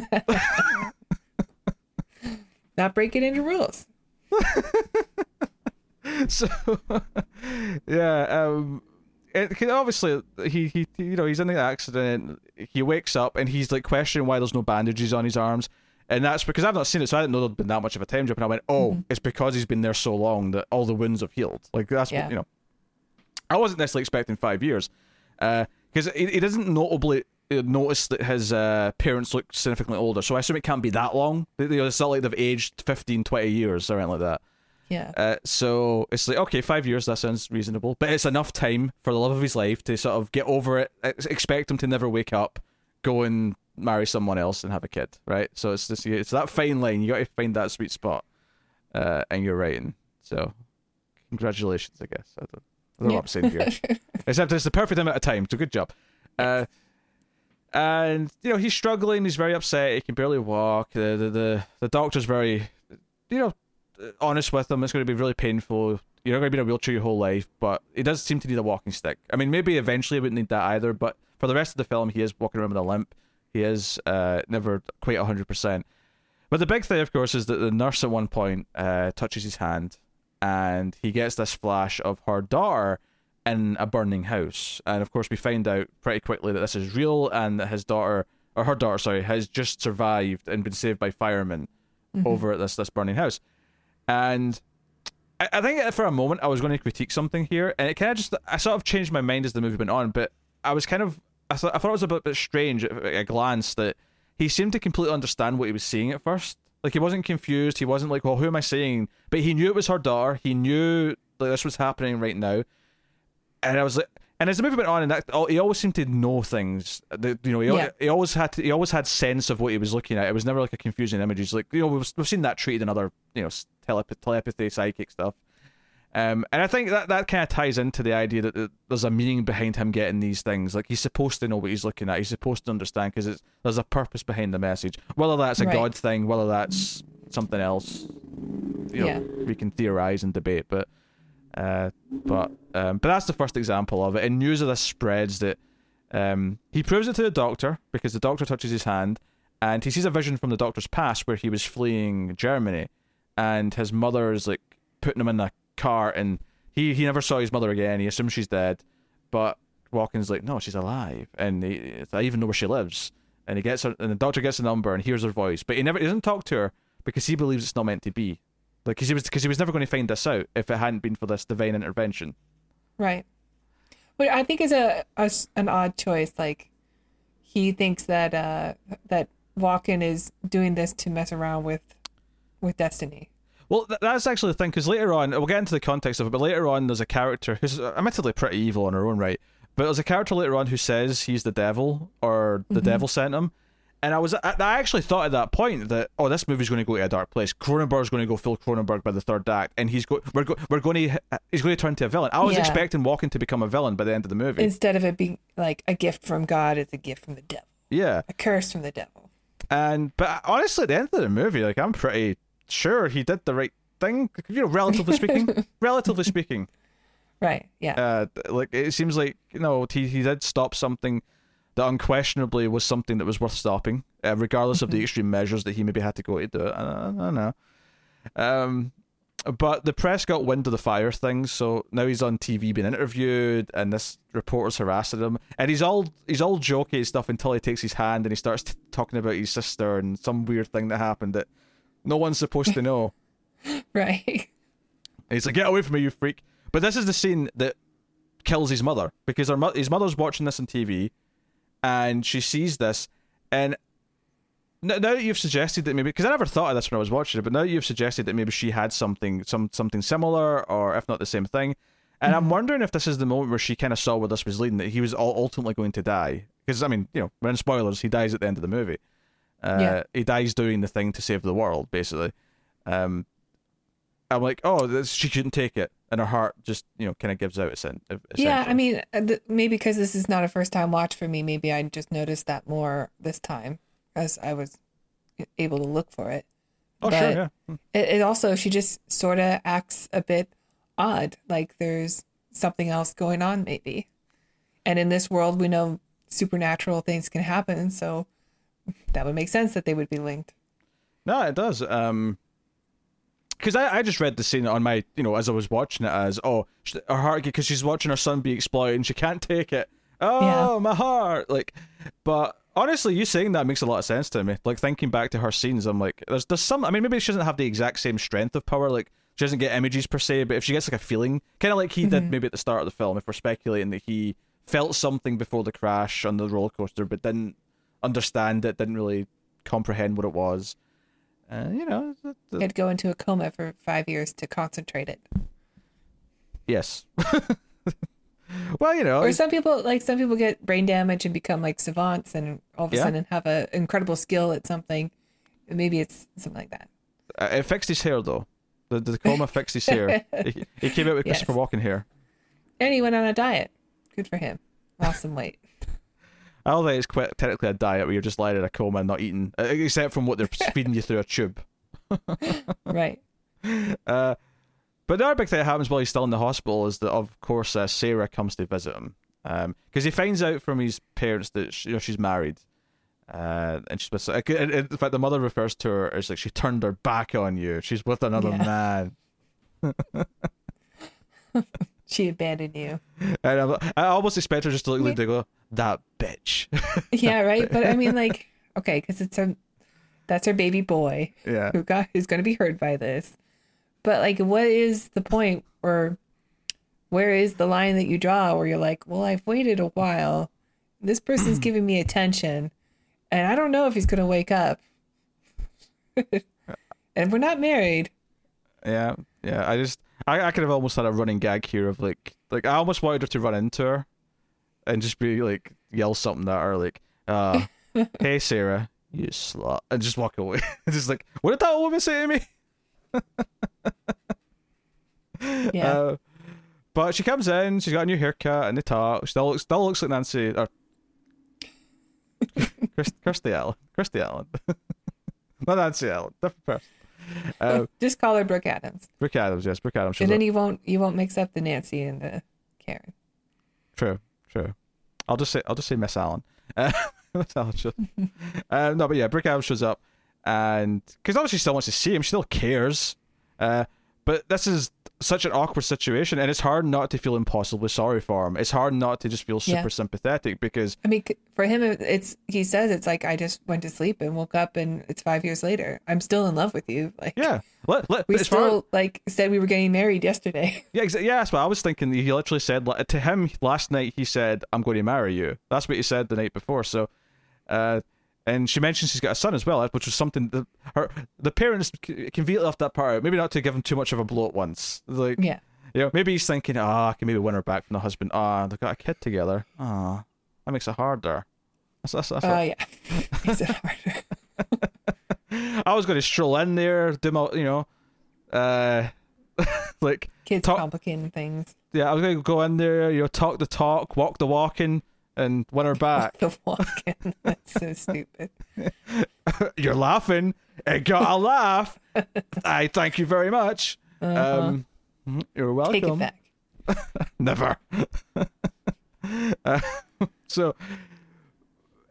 Not breaking any rules. [LAUGHS] so yeah um obviously he, he you know he's in the accident he wakes up and he's like questioning why there's no bandages on his arms. And that's because I've not seen it so I didn't know there'd been that much of a time jump. And I went oh it's because he's been there so long that all the wounds have healed. Like that's Yeah. what you know. I wasn't necessarily expecting five years because he, he doesn't notably uh, notice that his uh, parents look significantly older. So I assume it can't be that long. It's not like they've aged 15 20 years or anything like that Yeah. Uh, so it's like okay, five years that sounds reasonable, but it's enough time for the love of his life to sort of get over it. Expect him to never wake up, go and marry someone else and have a kid, right? So it's this, it's that fine line. You got to find that sweet spot, uh, in your writing. So congratulations, I guess. I don't, I don't know what I'm saying here. [LAUGHS] Except it's the perfect amount of time. So good job. Uh, and you know he's struggling. He's very upset. He can barely walk. The the the, the doctor's very, you know, honest with him. It's going to be really painful. You're not going to be in a wheelchair your whole life, but he does seem to need a walking stick. I mean, maybe eventually he wouldn't need that either. But for the rest of the film, he is walking around with a limp. He is uh, never quite hundred percent. But the big thing, of course, is that the nurse at one point uh, touches his hand, and he gets this flash of her daughter in a burning house. And of course, we find out pretty quickly that this is real, and that his daughter, or her daughter, sorry, has just survived and been saved by firemen over at this this burning house. And I, I think for a moment I was going to critique something here, and it kind of just I sort of changed my mind as the movie went on. But I was kind of I thought I thought it was a bit, bit strange at a glance that he seemed to completely understand what he was seeing at first. Like he wasn't confused. He wasn't like, "Well, who am I seeing?" But he knew it was her daughter. He knew that this was happening right now. And I was like, and as the movie went on, and that oh, he always seemed to know things. That, you know, he, Yeah. he always had to, he always had sense of what he was looking at. It was never like a confusing image. He's like, you know, we've, we've seen that treated in other, you know, telep- telepathy, psychic stuff. Um, and I think that that kind of ties into the idea that th- there's a meaning behind him getting these things. Like he's supposed to know what he's looking at. He's supposed to understand because there's a purpose behind the message. Whether that's a Right. God thing, whether that's something else, you know, Yeah. we can theorize and debate. But uh, but um, but that's the first example of it. And news of this spreads that um, he proves it to the doctor because the doctor touches his hand, and he sees a vision from the doctor's past where he was fleeing Germany, and his mother is like putting him in a car, and he he never saw his mother again. He assumes she's dead, but Walken's like, no, she's alive, and he, I even know where she lives. And he gets her, and the doctor gets the number and hears her voice, but he never he doesn't talk to her because he believes it's not meant to be. Like, cause he was, because he was never going to find this out if it hadn't been for this divine intervention. Right. But I think is a an odd choice. Like he thinks that uh that Walken is doing this to mess around with with destiny. Well, th- that's actually the thing, because later on, we'll get into the context of it, but later on, there's a character who's admittedly pretty evil in her own right, but there's a character later on who says he's the devil, or the devil sent him. And I was, I, I actually thought at that point that, oh, this movie's going to go to a dark place. Cronenberg's going to go full Cronenberg by the third act, and he's go, we're, go, we're going to, he's going to turn to a villain. I was Yeah. expecting Walken to become a villain by the end of the movie. Instead of it being like a gift from God, it's a gift from the devil. yeah, A curse from the devil. and but honestly, at the end of the movie, like I'm pretty sure he did the right thing. You know, relatively speaking, [LAUGHS] relatively speaking. Right. Yeah. uh, like it seems like you know he he did stop something that unquestionably was something that was worth stopping, uh, regardless of the extreme measures that he maybe had to go to do it. I, I don't know. Um, but the press got wind of the fire thing, so now he's on TV being interviewed, and this reporter's harassing him, and he's all he's all jokey and stuff until he takes his hand and he starts t- talking about his sister and some weird thing that happened that no one's supposed to know. [LAUGHS] right. And he's like, "Get away from me, you freak!" But this is the scene that kills his mother because her mo- his mother's watching this on TV, and she sees this. And now that you've suggested that maybe, because I never thought of this when I was watching it, but now that you've suggested that maybe she had something, some something similar, or if not the same thing. And I'm wondering if this is the moment where she kind of saw where this was leading, that he was all ultimately going to die. Because I mean, you know, we're in spoilers. He dies at the end of the movie. Uh, Yeah. He dies doing the thing to save the world, basically. Um, I'm like, oh, this, she couldn't take it, and her heart just, you know, kind of gives out. essen- Yeah. I mean, uh, maybe because this is not a first time watch for me, maybe I just noticed that more this time as I was able to look for it. oh, but- sure, yeah. Hmm. It, it also, she just sort of acts a bit odd, like there's something else going on, maybe. And in this world, we know supernatural things can happen, so that would make sense that they would be linked. No, it does. Um, because I, I just read the scene on my, you know, as I was watching it as, oh, her heart, because she's watching her son be exploited and she can't take it. Oh, Yeah. my heart. Like, but honestly, you saying that makes a lot of sense to me. Like, thinking back to her scenes, I'm like, there's, there's some, I mean, maybe she doesn't have the exact same strength of power. Like, she doesn't get images per se, but if she gets like a feeling, kind of like he did mm-hmm. maybe at the start of the film, if we're speculating that he felt something before the crash on the roller coaster, but didn't understand it, didn't really comprehend what it was. Uh, you know, th- th- He had to go into a coma for five years to concentrate it. yes. [LAUGHS] well, you know, Or some people like some people get brain damage and become like savants and all of a Yeah. sudden have an incredible skill at something. Maybe it's something like that. uh, it fixed his hair though. The, the coma fixed his hair. He, he came out with [LAUGHS] Yes. Christopher Walken hair. And he went on a diet. Good for him. Lost some weight. I don't think it's quite technically a diet where you're just lying in a coma and not eating, uh, except from what they're [LAUGHS] feeding you through a tube. [LAUGHS] right. [LAUGHS] Uh, but the other big thing that happens while he's still in the hospital is that, of course, uh, Sarah comes to visit him because he finds out from his parents that she, you know she's married, uh, and she's with. In in fact, the mother refers to her as like she turned her back on you. She's with another Yeah. man. She abandoned you. [LAUGHS] And I'm, I almost expect her just to look at Luke and go, "That bitch." [LAUGHS] Yeah, right. But I mean, [LAUGHS] like, okay, because it's a that's her baby boy yeah. who got who's going to be hurt by this. But like, what is the point, or where is the line that you draw where you're like, well, I've waited a while. This person's [CLEARS THROAT] giving me attention, and I don't know if he's going to wake up. and we're not married. Yeah, yeah. I just, I, I could have almost had a running gag here of like, like I almost wanted her to run into her, and just be like, yell something at her, like, uh, [LAUGHS] "Hey, Sarah, you slut," and just walk away. [LAUGHS] just like, what did that old woman say to me? [LAUGHS] Yeah. Uh, but she comes in. She's got a new haircut, and they talk. Still, looks- still looks like Nancy or Chris, Kirsty Allen. Kirsty Allen. Not Nancy Allen. Different person. Uh, Just call her Brooke Adams, Brooke Adams. Yes, Brooke Adams. And then you won't you won't mix up the Nancy and the Karen. True, true. I'll just say I'll just say Miss Allen. Uh, [LAUGHS] Miss Allen shows. [LAUGHS] uh, no, but yeah, Brooke Adams shows up, and because obviously she still wants to see him, she still cares. Uh, but this is such an awkward situation, and it's hard not to feel impossibly sorry for him. It's hard not to just feel super Yeah. sympathetic because I mean, for him, it's he says it's like I just went to sleep and woke up, and it's five years later. I'm still in love with you. Like, yeah, let, let, we as still like said we were getting married yesterday. [LAUGHS] Yeah, exa- yeah, that's what I was thinking. He literally said to him last night. He said, "I'm going to marry you." That's what he said the night before. So, uh, and she mentions she's got a son as well, which was something that her the parents conveniently left that part out. Maybe not to give him too much of a blow at once. Like, yeah, you know, maybe he's thinking, "Ah, I can maybe win her back from the husband. Ah, they've got a kid together. Ah, that makes it harder." That's, that's, that's oh yeah, [LAUGHS] Makes it harder. [LAUGHS] I was going to stroll in there, do my, you know, uh, [LAUGHS] like Kids Talk- complicating things. yeah, I was gonna go in there, you know, talk the talk, walk the walking, and win her back. [LAUGHS] The walking. That's so stupid. [LAUGHS] You're laughing. It got a laugh. I thank you very much. Um, you're welcome. Take it back. [LAUGHS] Never. Uh, so,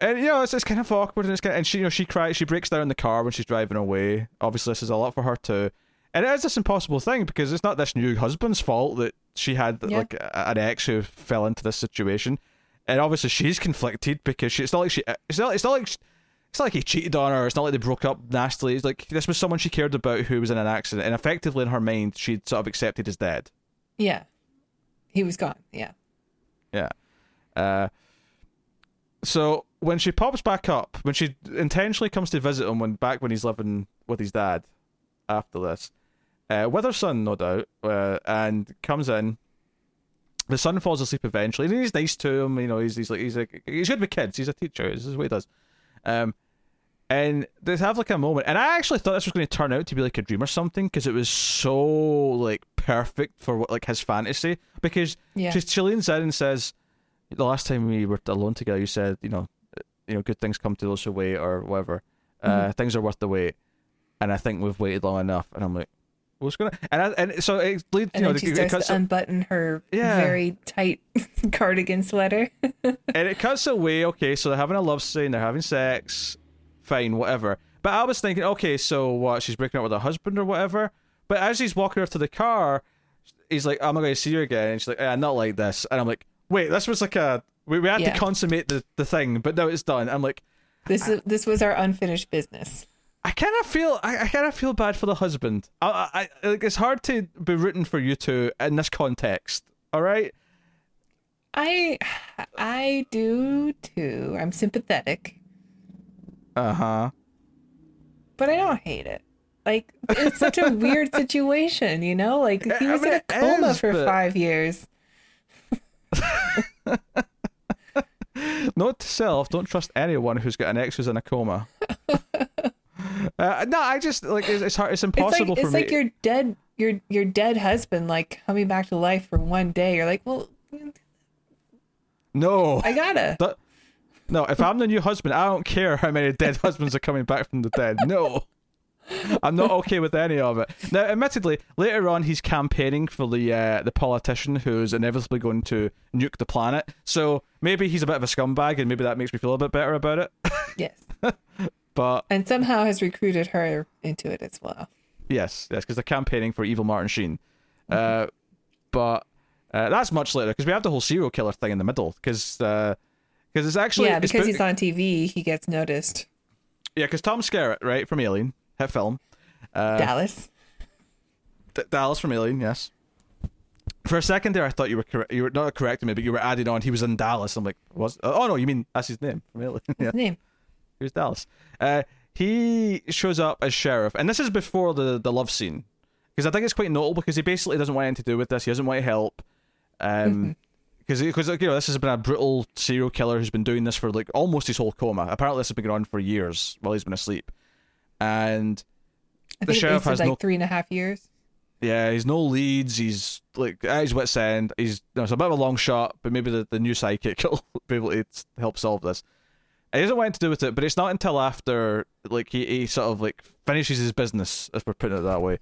and you know, it's, it's kind of awkward, and it's kind of, and she, you know, she cries, she breaks down in the car when she's driving away. Obviously, this is a lot for her too, and it is this impossible thing because it's not this new husband's fault that she had Yeah. like a- an ex who fell into this situation, and obviously she's conflicted because she, it's not like she, it's not, it's not like. She, it's not like he cheated on her. It's not like they broke up nastily. It's like this was someone she cared about who was in an accident, and effectively in her mind, she'd sort of accepted as dead. Yeah, he was gone. Yeah, Yeah. Uh, so when she pops back up, when she intentionally comes to visit him when back when he's living with his dad after this, uh, with her son, no doubt, uh, and comes in. The son falls asleep eventually, and he's nice to him. You know, he's he's like he's like he's good with kids. He's a teacher. This is what he does. Um, and they have like a moment, and I actually thought this was going to turn out to be like a dream or something because it was so like perfect for what like his fantasy. Because Yeah. she, she leans in and says, "The last time we were alone together, you said, you know, you know, good things come to those who wait, or whatever. Uh, things are worth the wait." And I think we've waited long enough. And I'm like, "What's gonna?" And I, and so it leads, and you know, she it, starts cuts to unbutton her Yeah. very tight [LAUGHS] cardigan sweater. [LAUGHS] and it cuts away. Okay, so they're having a love scene, they're having sex, fine, whatever. But I was thinking, okay, so what? She's breaking up with her husband or whatever. But as he's walking her to the car, he's like, "I'm not going to see you again." And she's like, "Yeah, not like this." And I'm like, "Wait, this was like a we, we had Yeah. to consummate the, the thing, but now it's done." I'm like, This is this was our unfinished business. I kind of feel I, I kind of feel bad for the husband. I, I, I like it's hard to be rooting for you two in this context. All right. I I do too. I'm sympathetic, Uh huh. but I don't hate it. Like it's such a [LAUGHS] weird situation, you know? Like he I was mean, in a coma is, for but- five years. [LAUGHS] Note to self: Don't trust anyone who's got an ex who's in a coma. [LAUGHS] uh, no, I just like it's, it's hard. It's It's impossible like for it's me. like your dead your your dead husband like coming back to life for one day. You're like, well, no, I gotta. That- no. If I'm the new husband, I don't care how many dead husbands are coming back from the dead. No, I'm not okay with any of it. Now, admittedly, later on he's campaigning for the uh, the politician who's inevitably going to nuke the planet. So maybe he's a bit of a scumbag, and maybe that makes me feel a bit better about it. Yes, [LAUGHS] But and somehow has recruited her into it as well. Yes, yes, because they're campaigning for evil Martin Sheen. Uh, but uh, that's much later because we have the whole serial killer thing in the middle. Because because it's actually yeah, it's because he's on TV, he gets noticed. yeah because Tom Skerritt right from Alien hit film uh, Dallas. D- Dallas from Alien yes. For a second there, I thought you were correct. You were not correcting me, but you were adding on. He was in Dallas. I'm like, was? Oh no, you mean that's his name from Alien? [LAUGHS] yeah. His name. Here's Dallas. Uh, he shows up as sheriff, and this is before the the love scene, because I think it's quite notable because he basically doesn't want anything to do with this. He doesn't want to help, um, because because you know this has been a brutal serial killer who's been doing this for like almost his whole coma. Apparently, this has been going on for years while he's been asleep, and I The think sheriff has like no- three and a half years. yeah, he's no leads. He's like at his wit's end. He's you know, it's a bit of a long shot, but maybe the, the new psychic [LAUGHS] will be able to help solve this. He doesn't want to do with it, but it's not until after like he, he sort of like finishes his business, if we're putting it that way,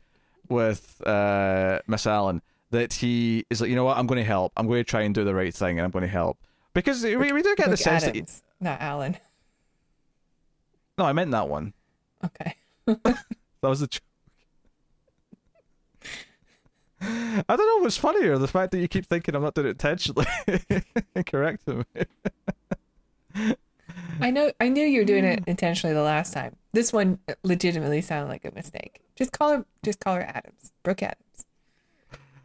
with uh, Miss Allen, that he is like, you know what, I'm going to help. I'm going to try and do the right thing, and I'm going to help because we, we do get the sense that he, not Alan. no, I meant that one. Okay. [LAUGHS] That was the. Joke. I don't know what's funnier, the fact that you keep thinking I'm not doing it intentionally. [LAUGHS] Correct me. [LAUGHS] I know. I knew you were doing it intentionally the last time. This one legitimately sounded like a mistake. Just call her. Just call her Adams. Brooke Adams.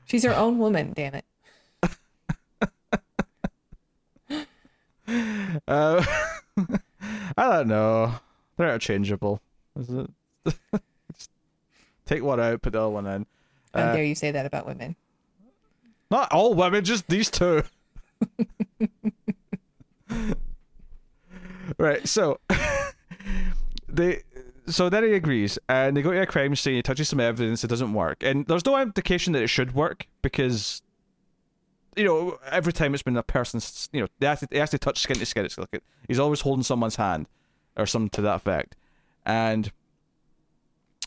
She's her own woman. Damn it. [LAUGHS] Uh, [LAUGHS] I don't know. They're interchangeable. Is it? [LAUGHS] Just take one out, put the other one in. How Uh, dare you say that about women? Not all women, just these two. Right, so [LAUGHS] they so then he agrees and they go to a crime scene, he touches some evidence, it doesn't work. And there's no indication that it should work because you know, every time it's been a person's you know, they have to, they have to touch skin to skin. It's like he's always holding someone's hand or something to that effect. And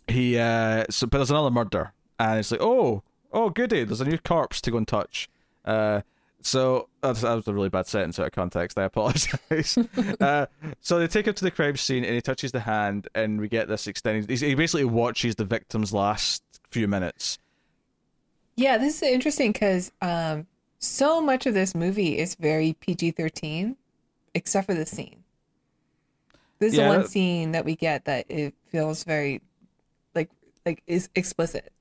he uh so but there's another murder and it's like, oh, oh goody, there's a new corpse to go and touch. Uh so that's, that was a really bad sentence out of context. I apologize. [LAUGHS] uh, so they take him to the crime scene, and he touches the hand, and we get this extended. He basically watches the victim's last few minutes. Yeah, this is interesting because um, so much of this movie is very PG thirteen, except for the scene. This is Yeah, the one that- scene that we get that it feels very, like, like is explicit.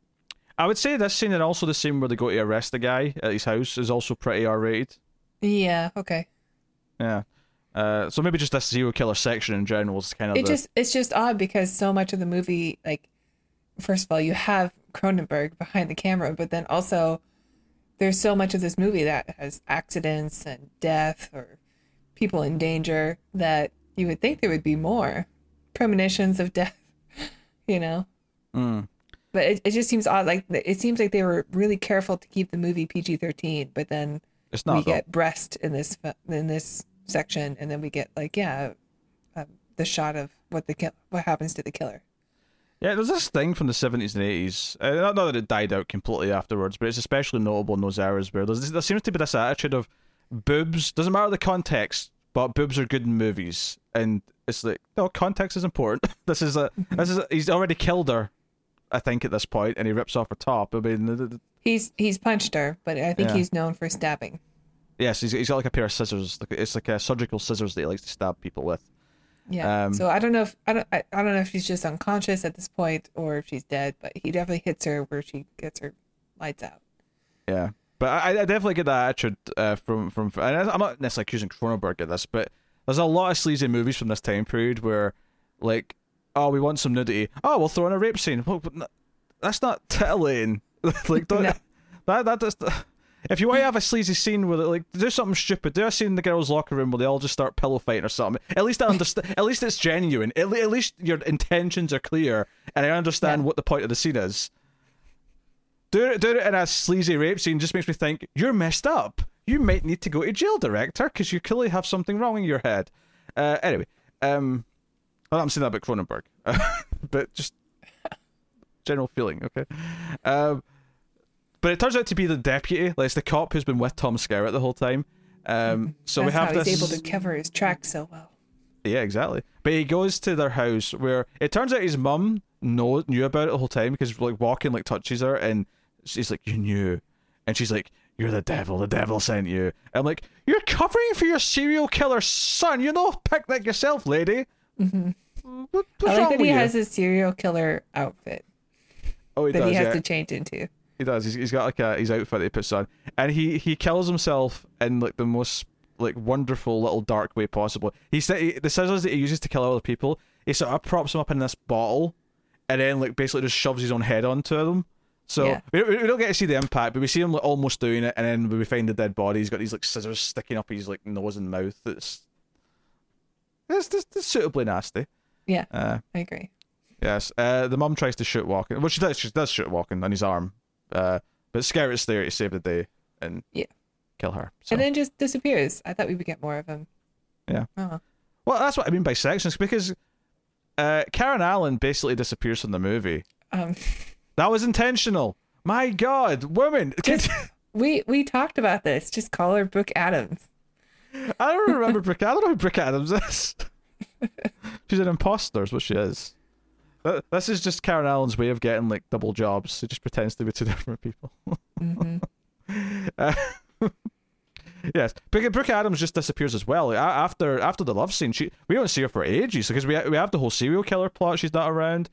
I would say this scene and also the scene where they go to arrest the guy at his house is also pretty R rated. Yeah. Okay. Yeah. Uh, so maybe just this serial killer section in general is kind of It the, just it's just odd because so much of the movie, like, first of all, you have Cronenberg behind the camera, but then also there's so much of this movie that has accidents and death or people in danger that you would think there would be more premonitions of death, [LAUGHS] you know. Mm. But it, it just seems odd. Like it seems like they were really careful to keep the movie PG thirteen, but then it's we not. though. get breast in this in this section, and then we get like yeah, um, the shot of what the kill what happens to the killer. Yeah, there's this thing from the 70s and 80s. Uh, not, not that it died out completely afterwards, but it's especially notable in those eras where there's, there seems to be this attitude of boobs, doesn't matter the context, but boobs are good in movies. And it's like, no, context is important. [LAUGHS] this is a, this is a, he's already killed her, I think, at this point, and he rips off her top. I mean, He's he's punched her, but I think Yeah. he's known for stabbing. yes, he's, he's got like a pair of scissors. It's like a surgical scissors that he likes to stab people with. Yeah. Um, so I don't know if I don't I, I don't know if she's just unconscious at this point or if she's dead, but he definitely hits her where she gets her lights out. Yeah, but I, I definitely get that attitude uh, from from. And I'm not necessarily accusing Cronenberg of this, but there's a lot of sleazy movies from this time period where, like, oh, we want some nudity. Oh, we'll throw in a rape scene. Well, that's not titillating. [LAUGHS] like, don't, No. that that does. If you want to have a sleazy scene with it, like do something stupid. Do a scene in the girls' locker room where they all just start pillow fighting or something. At least I understand. at least it's genuine. At, le- at least your intentions are clear, and I understand Yeah. what the point of the scene is. Do it, do it in a sleazy rape scene just makes me think you're messed up. You might need to go to jail, director, because you clearly have something wrong in your head. Uh, anyway, um, I'm saying that about Cronenberg, [LAUGHS] but just [LAUGHS] general feeling, okay. Um, but it turns out to be the deputy, like it's the cop who's been with Tom Skerritt the whole time. Um, so That's we have how this. he's able to cover his tracks so well. Yeah, exactly. But he goes to their house where it turns out his mum know knew about it the whole time because like Walken like touches her and she's like, "You knew," and she's like, "You're the devil. The devil sent you." I'm like, "You're covering for your serial killer son. You're know, picnic yourself, lady." Mm-hmm. What, I like that he has his serial killer outfit oh, he that does. he has yeah. to change into. He does. He's, he's got like a his outfit that he puts on, and he he kills himself in like the most like wonderful little dark way possible. He said he, the scissors that he uses to kill other people. He sort of props them up in this bottle, and then like basically just shoves his own head onto them. So Yeah. we, we don't get to see the impact, but we see him like, almost doing it, and then we find the dead body. He's got these like scissors sticking up his like nose and mouth. It's it's, it's, it's suitably nasty. Yeah, Uh, I agree. Yes. Uh, the mum tries to shoot Walken. Well, she does. She does shoot Walken on his arm. Uh, but Skerritt's there to save the day and Yeah. kill her. So. And then just disappears. I thought we would get more of him. Yeah. Oh. well, that's what I mean by sections because uh, Karen Allen basically disappears from the movie. Um, [LAUGHS] That was intentional. My God, woman! Just- [LAUGHS] we we talked about this. Just call her Brooke Adams. I don't remember Brick. I don't know who Brick Adams is. [LAUGHS] She's an imposter, is what she is. This is just Karen Allen's way of getting like double jobs. She just pretends to be two [LAUGHS] different people. hmm [LAUGHS] Uh, yes, Brooke, Brooke Adams just disappears as well. Like, after after the love scene, she we don't see her for ages because we we have the whole serial killer plot. She's not around.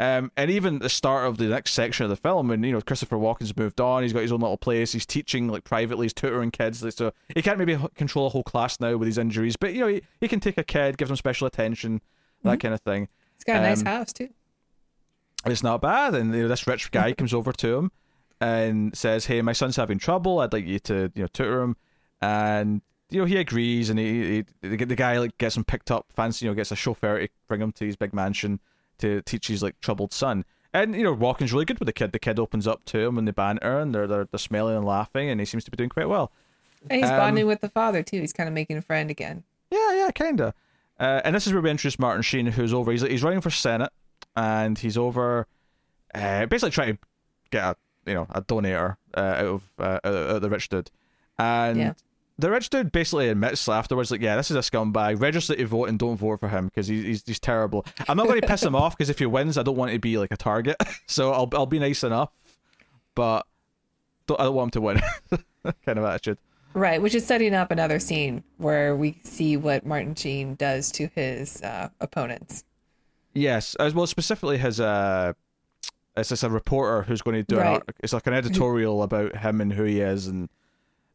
Um, and even the start of the next section of the film, and you know Christopher Walken's moved on, he's got his own little place. He's teaching like privately, he's tutoring kids, like, so he can't maybe control a whole class now with his injuries. But you know he, he can take a kid, give them special attention, that kind of thing. He's got a nice Um, house too. It's not bad. And you know, this rich guy comes over to him and says, "Hey, my son's having trouble. I'd like you to you know tutor him." And you know he agrees, and he, he the, the guy like gets him picked up, fancy you know gets a chauffeur to bring him to his big mansion to teach his like troubled son. And you know Walken's really good with the kid. The kid opens up to him and they banter, and they're they're, they're smiling and laughing, and he seems to be doing quite well. And he's um, bonding with the father too. He's kind of making a friend again. Yeah, yeah, kinda. Uh, and this is where we introduce Martin Sheen, who's over. He's he's running for Senate, and he's over, uh, basically trying to get a you know a donator uh, out of uh, out of the rich dude, and Yeah. The rich dude basically admits afterwards, like, yeah, this is a scumbag. Register to vote and don't vote for him because he's, he's he's terrible. I'm not going to piss him off because if he wins, I don't want to be like a target. [LAUGHS] so I'll I'll be nice enough, but don't, I don't want him to win. [LAUGHS] kind of attitude. Right, which is setting up another scene where we see what Martin Sheen does to his uh, opponents. Yes, as well specifically his uh it's just a reporter who's going to do an Right. art, it's like an editorial about him and who he is and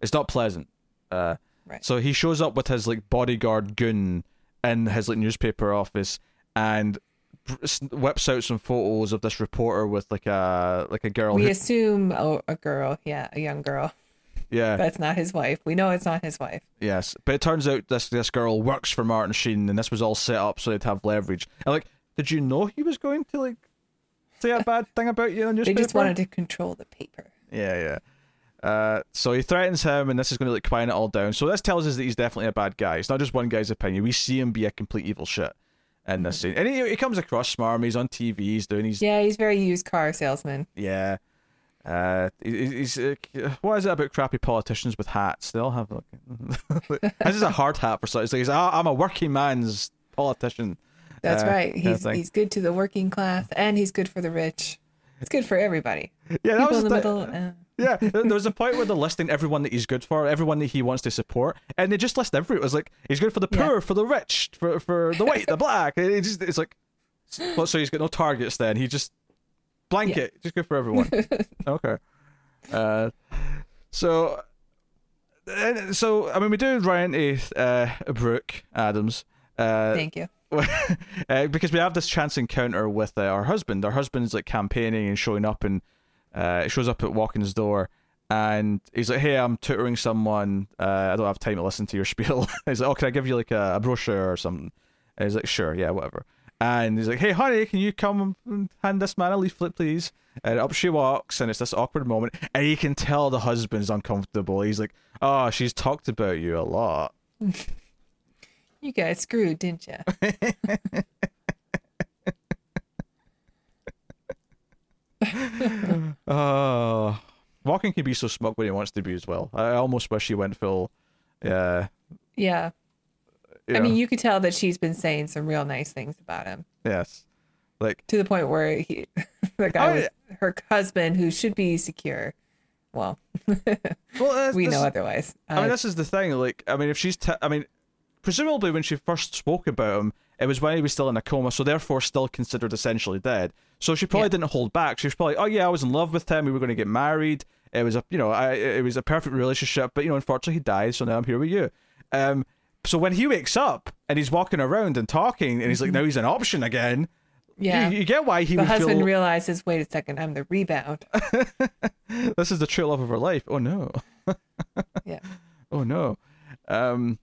it's not pleasant. Uh Right. so he shows up with his like bodyguard goon in his like newspaper office and whips out some photos of this reporter with like a like a girl We who, assume oh, a girl, yeah, a young girl. yeah But it's not his wife. We know it's not his wife. yes but it turns out this this girl works for Martin Sheen and this was all set up so they'd have leverage and like did you know he was going to like say a bad thing about you in the They just wanted to control the paper. Yeah, yeah. Uh, so he threatens him, and this is going to like quiet it all down. So this tells us that he's definitely a bad guy. It's not just one guy's opinion. We see him be a complete evil shit in this scene, and he, he comes across smarmy. He's on TV. He's doing. He's yeah. He's very used car salesman. Yeah. Uh, he- he's uh, what is it about crappy politicians with hats? They all have like [LAUGHS] this is a hard hat for. It's like he's, "Ah, I'm a working man's politician. That's uh, right. kind of He's thing. he's good to the working class and he's good for the rich. It's good for everybody. Yeah, that People was in the the- middle. Uh, Yeah, there there was a point where they're listing everyone that he's good for, everyone that he wants to support, and they just list everyone. It was like he's good for the Yeah. poor, for the rich, for for the white, the [LAUGHS] black. It, just it's like, well, so he's got no targets. Then he just blanket, just good for everyone. [LAUGHS] okay. Uh, so, and so I mean, we do run into uh, Brooke Adams. Uh, thank you. [LAUGHS] uh, because we have this chance encounter with uh, our husband. Our husband's like campaigning and showing up, and uh, shows up at Walken's door, and he's like, "Hey, I'm tutoring someone. Uh, I don't have time to listen to your [LAUGHS] spiel." he's like, "Oh, can I give you like a, a brochure or something?" And he's like, "Sure, yeah, whatever." And he's like, "Hey, honey, can you come and hand this man a leaflet, please?" And up she walks, and it's this awkward moment, and you can tell the husband's uncomfortable. He's like, "Oh, she's talked about you a lot." [LAUGHS] You got screwed, didn't you? [LAUGHS] [LAUGHS] Walken can be so smug when he wants to be as well. I almost wish he went full. Yeah. yeah. you I mean, you could tell that she's been saying some real nice things about him yes. Like, to the point where he, [LAUGHS] the guy Oh, was her husband, who should be secure. Well, [LAUGHS] well, uh, we this- know otherwise. I mean, Uh, this is the thing. Like, I mean, if she's, t- I mean, presumably when she first spoke about him, it was when he was still in a coma, so therefore still considered essentially dead. So she probably Yeah. didn't hold back. She was probably, oh yeah, I was in love with him. We were going to get married. It was a, you know, I, it was a perfect relationship. But you know, unfortunately, he died. So now I'm here with you. Um, so when he wakes up and he's walking around and talking, and he's like, now he's an option again. Mm-hmm. yeah. You, you get why he the husband feel realizes, wait a second, I'm the rebound. [LAUGHS] this is the true love of her life. Oh no. [LAUGHS] Yeah. Oh no. Um,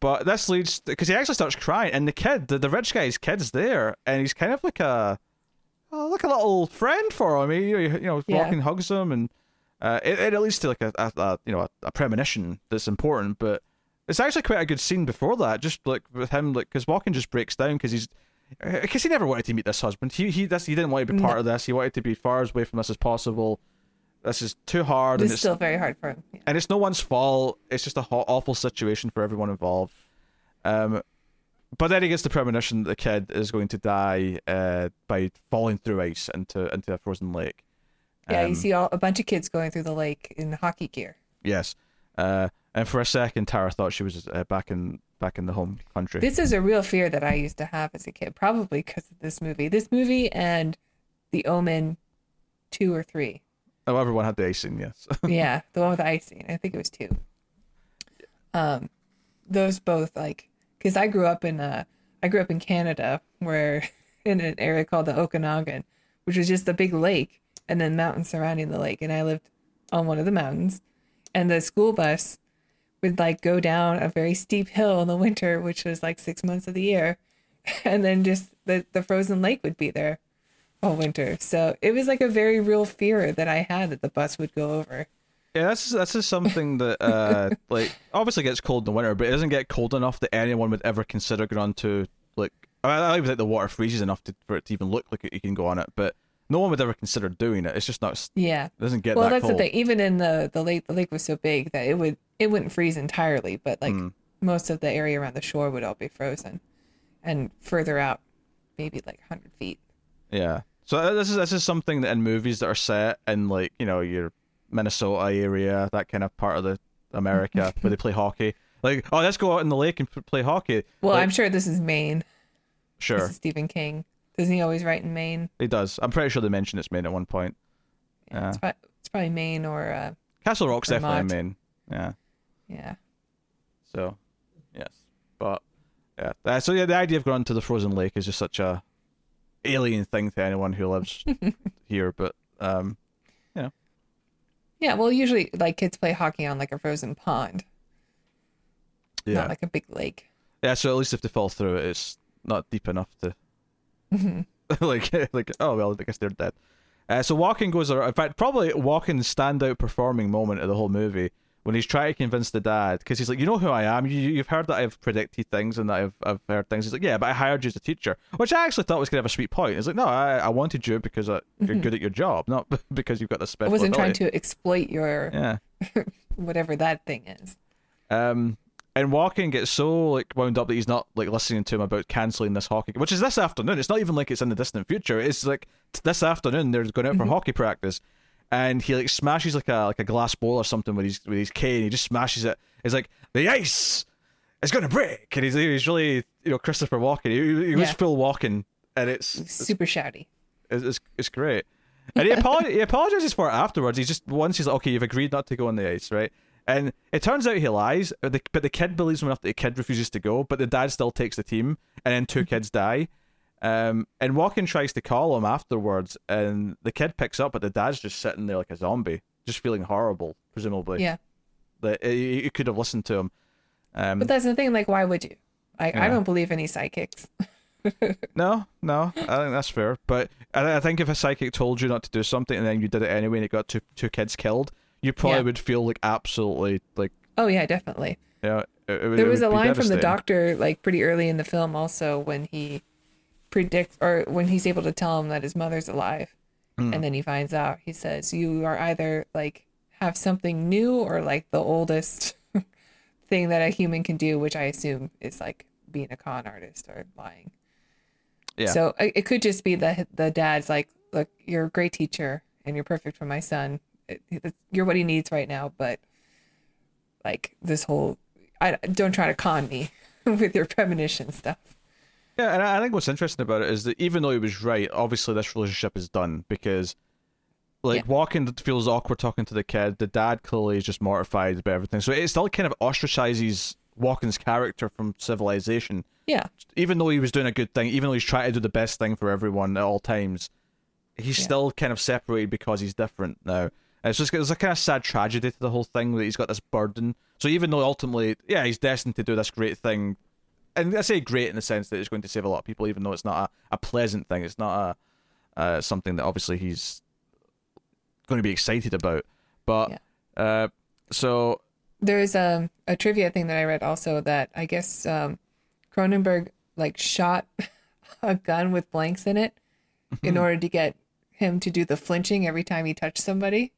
but this leads because he actually starts crying, and the kid, the, the rich guy's kid's there, and he's kind of like a, oh, like a little friend for him. He, you know, Yeah. Walken, hugs him, and uh, it, it leads to like a, a, a you know a, a premonition that's important. But it's actually quite a good scene before that, just like with him, like because Walken just breaks down because he's. Because he never wanted to meet this husband. He he this, he didn't want to be part of this. He wanted to be far as away from this as possible. This is too hard, This and is it's still very hard for him. Yeah. and it's no one's fault. It's just a ho- awful situation for everyone involved. Um, but then he gets the premonition that the kid is going to die uh, by falling through ice into into a frozen lake. Yeah, Um, you see all, a bunch of kids going through the lake in hockey gear. Yes, uh, and for a second, Tara thought she was uh, back in back in the home country. This is a real fear that I used to have as a kid, probably because of this movie. This movie and The Omen 2 or 3. oh, everyone had the icing. Yes. [LAUGHS] yeah, the one with the icing. I think it was 2. Um those both like cuz I grew up in uh I grew up in Canada where [LAUGHS] in an area called the Okanagan, which was just a big lake and then mountains surrounding the lake and I lived on one of the mountains and the school bus would like go down a very steep hill in the winter, which was like six months of the year, [LAUGHS] and then just the, the frozen lake would be there all winter. So it was like a very real fear that I had that the bus would go over. Yeah, that's that's just something that uh [LAUGHS] like obviously gets cold in the winter, but it doesn't get cold enough that anyone would ever consider going on to like I I don't even think the water freezes enough to, for it to even look like you can go on it, but no one would ever consider doing it. It's just not Yeah, it doesn't get well, that that's cold. the thing. Even in the the lake, the lake was so big that it would it wouldn't freeze entirely, but like Mm. most of the area around the shore would all be frozen, and further out, maybe like hundred feet. Yeah. So uh, this is this is something that in movies that are set in like you know your Minnesota area, that kind of part of the America [LAUGHS] where they play hockey. Like, oh, let's go out in the lake and play hockey. Well, Like, I'm sure this is Maine. sure This is Stephen King. Doesn't he always write in Maine? he does. I'm pretty sure they mentioned it's Maine at one point. Yeah. It's, probably, it's probably Maine or uh, Castle Rock's definitely in Maine. Yeah. yeah. So, yes, but yeah. Uh, so yeah, the idea of going to the frozen lake is just such a alien thing to anyone who lives [LAUGHS] here. But um, Yeah, well, usually like kids play hockey on like a frozen pond, yeah, not like a big lake. yeah. So at least if they fall through it, it's not deep enough to [LAUGHS] like [LAUGHS] like oh well, I guess they're dead. Uh, so Walken goes around. In fact, probably Walken's standout performing moment of the whole movie when he's trying to convince the dad because he's like, you know who I am. You, you've heard that I've predicted things and that I've I've heard things. He's like, yeah, but I hired you as a teacher, which I actually thought was kind of a sweet point. He's like, no, I, I wanted you because uh, you're good at your job, not [LAUGHS] because you've got this I wasn't trying to exploit your Yeah. [LAUGHS] whatever that thing is. Um, and Walken gets so like wound up that he's not like listening to him about canceling this hockey, which is this afternoon. It's not even like it's in the distant future. It's like this afternoon they're going out for hockey practice, and he like smashes like a like a glass bowl or something with his with his cane. He just smashes it. He's like the ice is going to break, and he's he's really you know Christopher Walken. He, he was Yeah. full Walken, and it's Super shouty. it's, it's, it's great. And he, apolog- he apologizes for it afterwards. He just once he's like, okay, you've agreed not to go on the ice, right? And it turns out he lies, but the, but the kid believes him enough that the kid refuses to go, but the dad still takes the team, and then two kids die. Um, and Walken tries to call him afterwards, and the kid picks up, but the dad's just sitting there like a zombie, just feeling horrible, presumably. Yeah. That he he could have listened to him. Um, But that's the thing. Like, why would you? I, Yeah. I don't believe any psychics. [LAUGHS] No, no, I think that's fair. But I, I think if a psychic told you not to do something and then you did it anyway and it got two two kids killed, you probably Yeah. would feel like absolutely like Oh yeah, definitely. yeah. It, it There was a line from the doctor, like pretty early in the film, also when he predicts or when he's able to tell him that his mother's alive, Hmm. and then he finds out. He says, "You are either like have something new or like the oldest [LAUGHS] thing that a human can do," which I assume is like being a con artist or lying. Yeah. So it it could just be that the dad's like, "Look, you're a great teacher and you're perfect for my son. It- it- You're what he needs right now, but like this whole, I don't try to con me [LAUGHS] with your premonition stuff." Yeah, and I think what's interesting about it is that even though he was right, obviously this relationship is done because, like, Yeah. Walken feels awkward talking to the kid. The dad clearly is just mortified about everything. So it still kind of ostracizes Walken's character from civilization. Yeah, Even though he was doing a good thing, even though he's trying to do the best thing for everyone at all times, he's Yeah. still kind of separated because he's different now. And it's just there's a kind of sad tragedy to the whole thing that he's got this burden. So even though ultimately, yeah, he's destined to do this great thing, and I say great in the sense that it's going to save a lot of people, even though it's not a, a pleasant thing. It's not a uh, something that obviously he's going to be excited about. But uh, so there's um, a trivia thing that I read also that I guess um, Cronenberg like shot [LAUGHS] a gun with blanks in it in [LAUGHS] order to get him to do the flinching every time he touched somebody,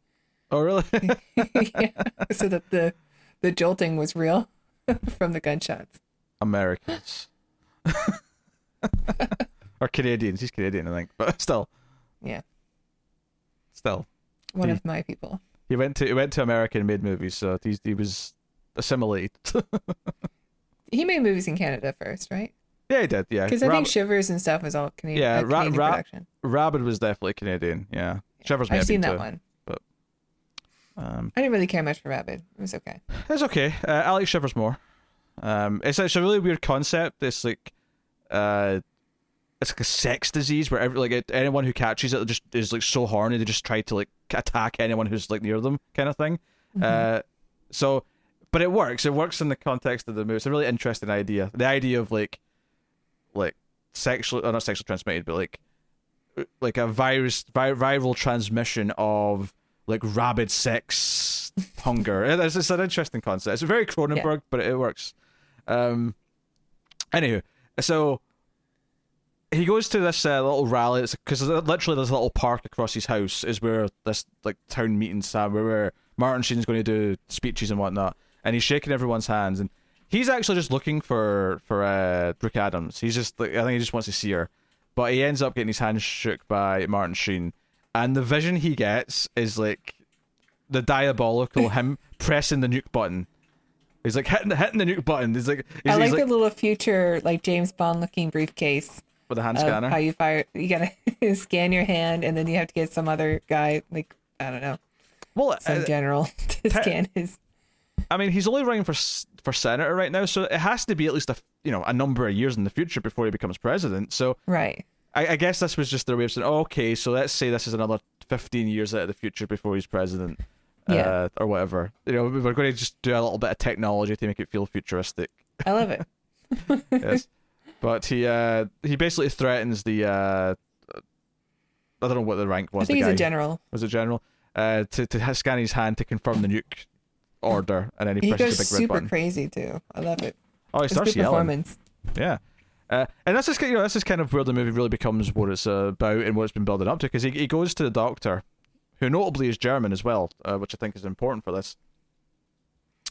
oh really? [LAUGHS] yeah, so that the the jolting was real from the gunshots. Americans [LAUGHS] or Canadians. He's Canadian, I think, but still, Yeah, still. one of my people. He went to he went to America and made movies, so he's, he was assimilated. [LAUGHS] He made movies in Canada first, right? yeah, he did. Yeah, Because I Rab- think Shivers and stuff was all Canadian. Yeah, uh, Ra- Canadian Ra- production. Rabid was definitely Canadian. Yeah, Shivers may I've seen that too. one. Um, I didn't really care much for Rabid. It was okay. it's okay. Uh, I like Shivers more. Um, it's it's a really weird concept. It's like, uh, it's like a sex disease where every like it, anyone who catches it just is like so horny they just try to like attack anyone who's like near them, kind of thing. Uh, so, but it works. It works in the context of the movie. It's a really interesting idea. The idea of like, like sexual, or not sexually transmitted, but like, like a virus, vi- viral transmission of like rabid sex hunger. [LAUGHS] It's, it's an interesting concept. It's very Cronenberg, but it, works. Um, anywho, so he goes to this uh, little rally because literally there's a little park across his house is where this like town meetings have where, Martin Sheen's going to do speeches and whatnot, and he's shaking everyone's hands and. He's actually just looking for for uh, Brooke Adams. He's just like, I think he just wants to see her, but he ends up getting his hand shook by Martin Sheen, and the vision he gets is like the diabolical [LAUGHS] him pressing the nuke button. He's like hitting hitting the nuke button. He's like he's, I like he's the like little future, like James Bond looking briefcase with a hand scanner. how you fire. You gotta [LAUGHS] scan your hand, and then you have to get some other guy, like I don't know, well, some uh, general [LAUGHS] to te- scan his. I mean, he's only running for for senator right now, so it has to be at least a you know a number of years in the future before he becomes president. So Right. I, I guess this was just their way of saying, oh, okay, so let's say this is another fifteen years out of the future before he's president, Yeah. uh, or whatever. You know, we're going to just do a little bit of technology to make it feel futuristic. I love it. [LAUGHS] yes. But he uh he basically threatens the uh I don't know what the rank was. I think he's guy. a general. Was a general? Uh to to scan his hand to confirm the nuke order and then he, He presses goes the big red super button. crazy too. I love it. oh, he It's starts good yelling. performance. Yeah. Uh, and this is you know this is kind of where the movie really becomes what it's uh, about and what it's been building up to because he he goes to the doctor, who notably is German as well, uh, which I think is important for this.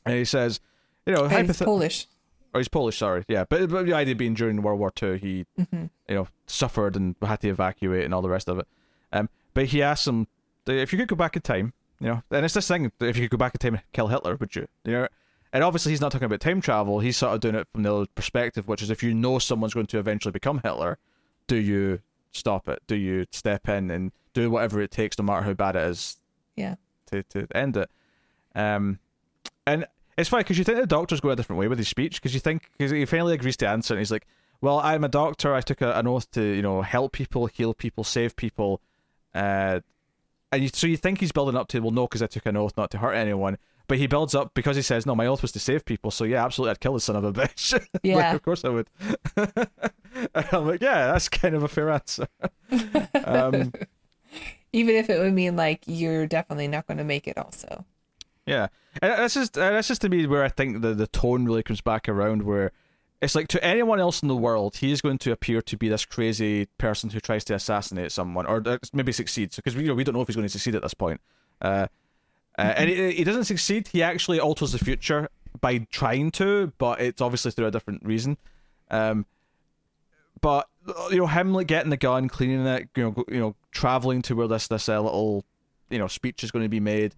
And he says, you know, And he's Polish. or he's Polish, sorry, yeah. But, but the idea being during World War Two, he hmm you know suffered and had to evacuate and all the rest of it. Um, but he asks him if you could go back in time, you know, and it's this thing: if you could go back in time and kill Hitler, would you? You know, and obviously he's not talking about time travel. He's sort of doing it from the other perspective, which is if you know someone's going to eventually become Hitler, do you stop it? Do you step in and do whatever it takes, no matter how bad it is, Yeah. to to end it? Um, and it's funny because you think the doctor's going a different way with his speech because you think because he finally agrees to answer and he's like, "Well, I'm a doctor. I took a, an oath to you know help people, heal people, save people." Uh, and you, so you think he's building up to well, no, because I took an oath not to hurt anyone. But he builds up because he says, "No, my oath was to save people." So yeah, absolutely, I'd kill the son of a [LAUGHS] bitch. Yeah. like, of course I would. [LAUGHS] And I'm like, yeah, that's kind of a fair answer. um, [LAUGHS] Even if it would mean like you're definitely not going to make it. Also, Yeah, and that's just uh, that's just to me where I think the the tone really comes back around. Where it's like to anyone else in the world, he is going to appear to be this crazy person who tries to assassinate someone or uh, maybe succeeds. Because we you know we don't know if he's going to succeed at this point. Uh, uh, and he, he doesn't succeed. He actually alters the future by trying to, but it's obviously through a different reason. Um, but you know him like getting the gun, cleaning it, you know, you know, traveling to where this this uh, little you know speech is going to be made,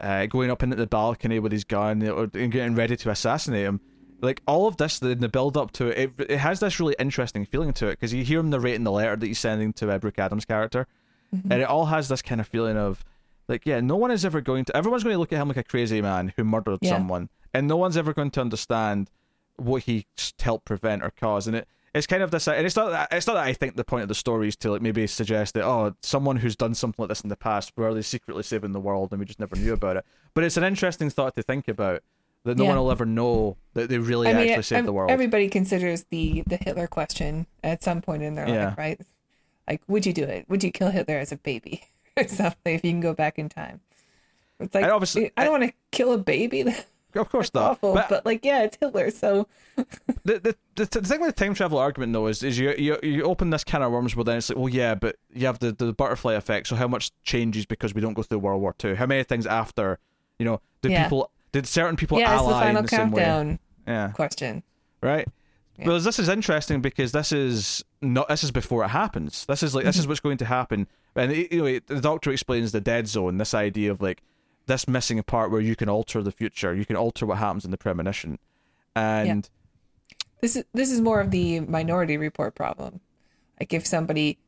uh, going up into the balcony with his gun and getting ready to assassinate him. Like all of this, the, the build up to it, it, it has this really interesting feeling to it because you hear him narrating the letter that he's sending to uh, Brooke Adams' character, and it all has this kind of feeling of like, yeah, no one is ever going to. Everyone's going to look at him like a crazy man who murdered Yeah. someone, and no one's ever going to understand what he helped prevent or cause. And it, it's kind of this, and it's not. That, it's not that I think the point of the story is to like maybe suggest that oh, someone who's done something like this in the past, were they secretly saving the world and we just never knew about it. But it's an interesting thought to think about that no Yeah. one will ever know that they really I mean, actually saved ev- the world. everybody considers the the Hitler question at some point in their Yeah. life, right? Like, would you do it? Would you kill Hitler as a baby [LAUGHS] or something if you can go back in time? It's like And obviously- I don't want to kill a baby. [LAUGHS] Of course not. awful, But- but, like, yeah, it's Hitler, so [LAUGHS] the, the, the, thing with the time travel argument though is, is you, you you open this can of worms where then it's like well yeah but you have the, the butterfly effect so how much changes because we don't go through World War Two how many things after you know did Yeah. people did certain people yeah, ally the final in the same way countdown yeah question. right Yeah. well this is interesting because this is not this is before it happens this is like Mm-hmm. this is what's going to happen and you know the doctor explains the dead zone this idea of like this missing part where you can alter the future you can alter what happens in the premonition and This is this is more of the Minority Report problem. Like if somebody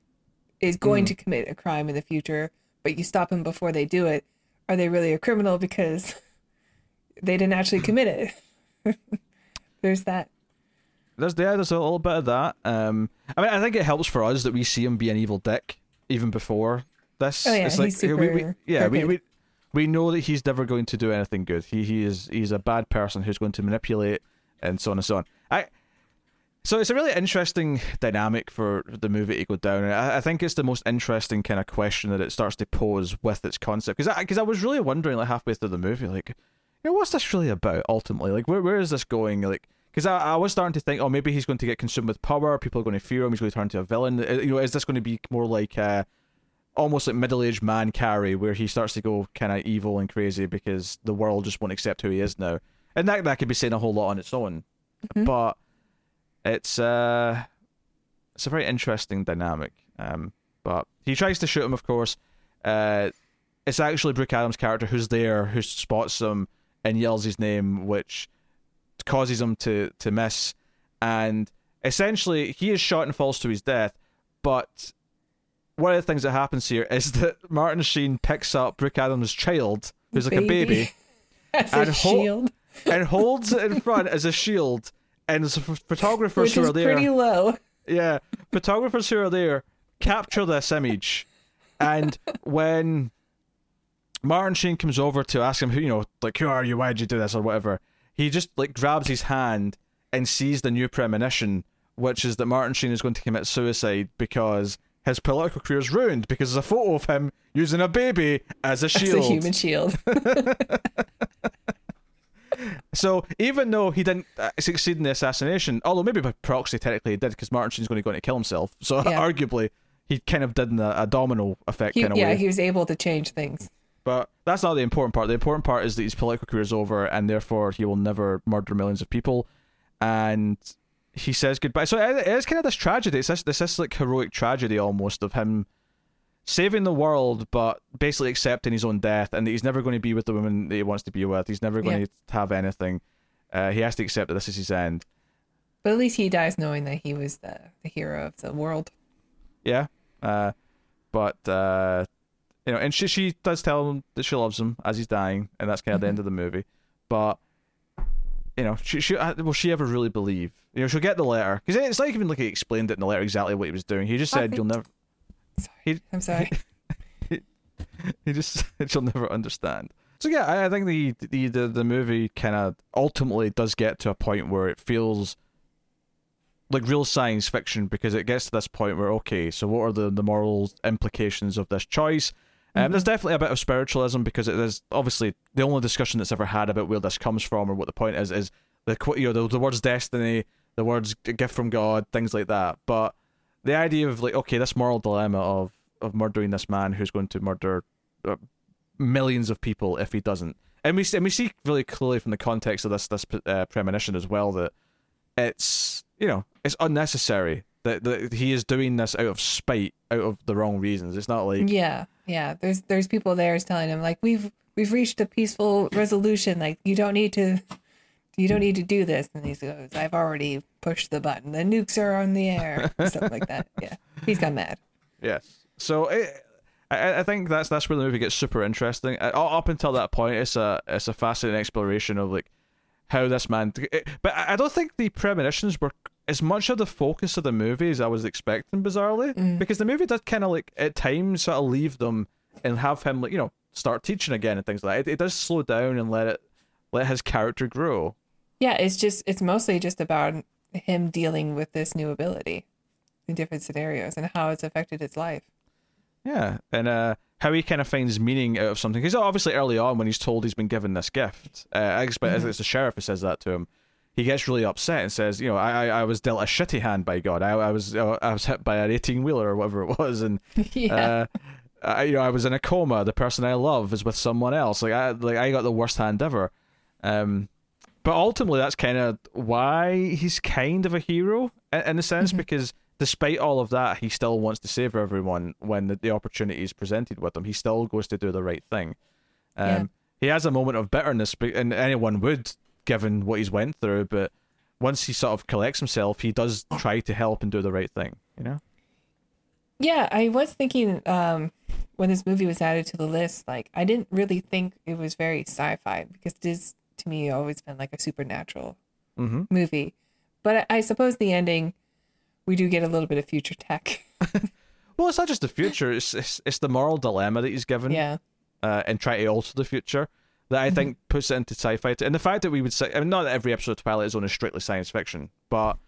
is going Mm. to commit a crime in the future, but you stop them before they do it, are they really a criminal [LAUGHS] because they didn't actually commit it? [LAUGHS] There's that. There's yeah, there's a little bit of that. Um, I mean, I think it helps for us that we see him be an evil dick even before this. Oh, yeah, it's like he's we, we, yeah, we, we we know that he's never going to do anything good. He he is he's a bad person who's going to manipulate and so on and so on. I so it's a really interesting dynamic for the movie to go down. And I, I think it's the most interesting kind of question that it starts to pose with its concept. Because I, cause I was really wondering, like halfway through the movie, like, you know, what's this really about ultimately? Like, where where is this going? Like, because I, I was starting to think, oh, maybe he's going to get consumed with power. People are going to fear him. He's going to turn into a villain. Uh, You know, is this going to be more like uh, almost like middle-aged man Carrie, where he starts to go kind of evil and crazy because the world just won't accept who he is now? And that that could be saying a whole lot on its own, but it's uh, it's a very interesting dynamic. Um, but he tries to shoot him, of course. Uh, it's actually Brooke Adams' character who's there, who spots him and yells his name, which causes him to to miss. And essentially, he is shot and falls to his death. But one of the things that happens here is that [LAUGHS] Martin Sheen picks up Brooke Adams' child, who's like a baby, [LAUGHS] As And a hol- shield, and holds it in front as a shield. And the ph- photographers which who are there, pretty low. yeah, photographers who are there capture this image, and [LAUGHS] when Martin Sheen comes over to ask him who you know, like who are you, why did you do this or whatever, he just like grabs his hand and sees the new premonition, which is that Martin Sheen is going to commit suicide because his political career is ruined because there's a photo of him using a baby as a It's shield. a human shield. [LAUGHS] So even though he didn't uh, succeed in the assassination, although maybe by proxy technically he did, because Martin Sheen's going to go to kill himself. So [LAUGHS] Yeah. arguably he kind of did in a, a domino effect He, kind of yeah, way. he was able to change things. But that's not the important part. The important part is that his political career is over, and therefore he will never murder millions of people. And he says goodbye. So it it is kind of this tragedy. It's this, this this like heroic tragedy almost of him saving the world, but basically accepting his own death, and that he's never going to be with the woman that he wants to be with. He's never going Yeah. to have anything. Uh, he has to accept that this is his end. But at least he dies knowing that he was the, the hero of the world. Yeah. Uh, but uh, you know, and she she does tell him that she loves him as he's dying, and that's kind of the end of the movie. but you know, she, she uh, will she ever really believe? You know, she'll get the letter because it's like even like he explained it in the letter exactly what he was doing. He just said, "You'll never." Sorry. He- I'm sorry. [LAUGHS] He just [LAUGHS] said she'll never understand. So yeah, I, I think the the the, the movie kind of ultimately does get to a point where it feels like real science fiction because it gets to this point where okay, so what are the the moral implications of this choice? Um, There's definitely a bit of spiritualism because it is obviously the only discussion that's ever had about where this comes from or what the point is is the you know the, the words destiny, the words gift from God, things like that. But the idea of like okay, this moral dilemma of of murdering this man who's going to murder uh, millions of people if he doesn't, and we see- and we see really clearly from the context of this this uh, premonition as well that it's you know it's unnecessary that, that he is doing this out of spite, out of the wrong reasons. It's not like Yeah, yeah. There's there's people there telling him like we've we've reached a peaceful resolution. Like you don't need to you don't need to do this. And he goes, I've already pushed the button. The nukes are on the air. [LAUGHS] Stuff like that. Yeah, he's got mad. Yes. So it, I, I think that's that's where the movie gets super interesting. Uh, Up until that point, it's a it's a fascinating exploration of like how this man. It, but I don't think the premonitions were as much of the focus of the movie as I was expecting, bizarrely, because the movie did kind of like at times sort of leave them and have him like you know start teaching again and things like that. It, it does slow down and let it let his character grow. Yeah, it's just it's mostly just about him dealing with this new ability in different scenarios and how it's affected his life. Yeah, and uh, how he kind of finds meaning out of something. Because obviously, early on, when he's told he's been given this gift, uh, I expect it's the sheriff who says that to him. He gets really upset and says, "You know, I I, I was dealt a shitty hand by God. I, I was uh, I was hit by an eighteen wheeler or whatever it was, and [LAUGHS] yeah. uh, I, you know, I was in a coma. The person I love is with someone else. Like I like I got the worst hand ever. Um, but ultimately, that's kind of why he's kind of a hero in, in a sense because despite all of that, he still wants to save everyone when the, the opportunity is presented with him. He still goes to do the right thing. Um, Yeah. He has a moment of bitterness, and anyone would, given what he's went through. But once he sort of collects himself, he does try to help and do the right thing. You know. Yeah, I was thinking um, when this movie was added to the list, like I didn't really think it was very sci-fi because it is to me always been like a supernatural Mm-hmm. movie. But I, I suppose the ending, we do get a little bit of future tech. [LAUGHS] Well, it's not just the future; it's it's, it's the moral dilemma that he's given. yeah, uh, and try to alter the future that I think puts it into sci-fi. And the fact that we would say, I mean, not that every episode of Twilight Zone is strictly science fiction, but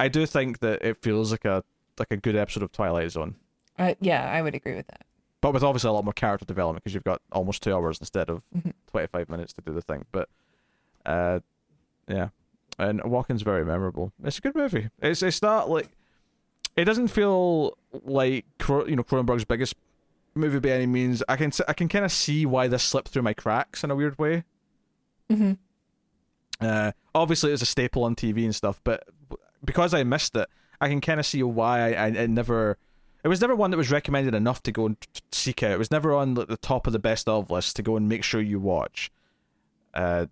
I do think that it feels like a like a good episode of Twilight Zone, uh, yeah, I would agree with that. but with obviously a lot more character development because you've got almost two hours instead of twenty-five minutes to do the thing. But uh, yeah, and Walken's very memorable. It's a good movie. It's it's not like it doesn't feel like you know Cronenberg's biggest movie by any means. I can I can kind of see why this slipped through my cracks in a weird way. hmm Uh, obviously, it's a staple on TV and stuff, but because I missed it, I can kind of see why I, I, it never. It was never one that was recommended enough to go and seek out. It was never on like, the top of the best of list to go and make sure you watch. Uh,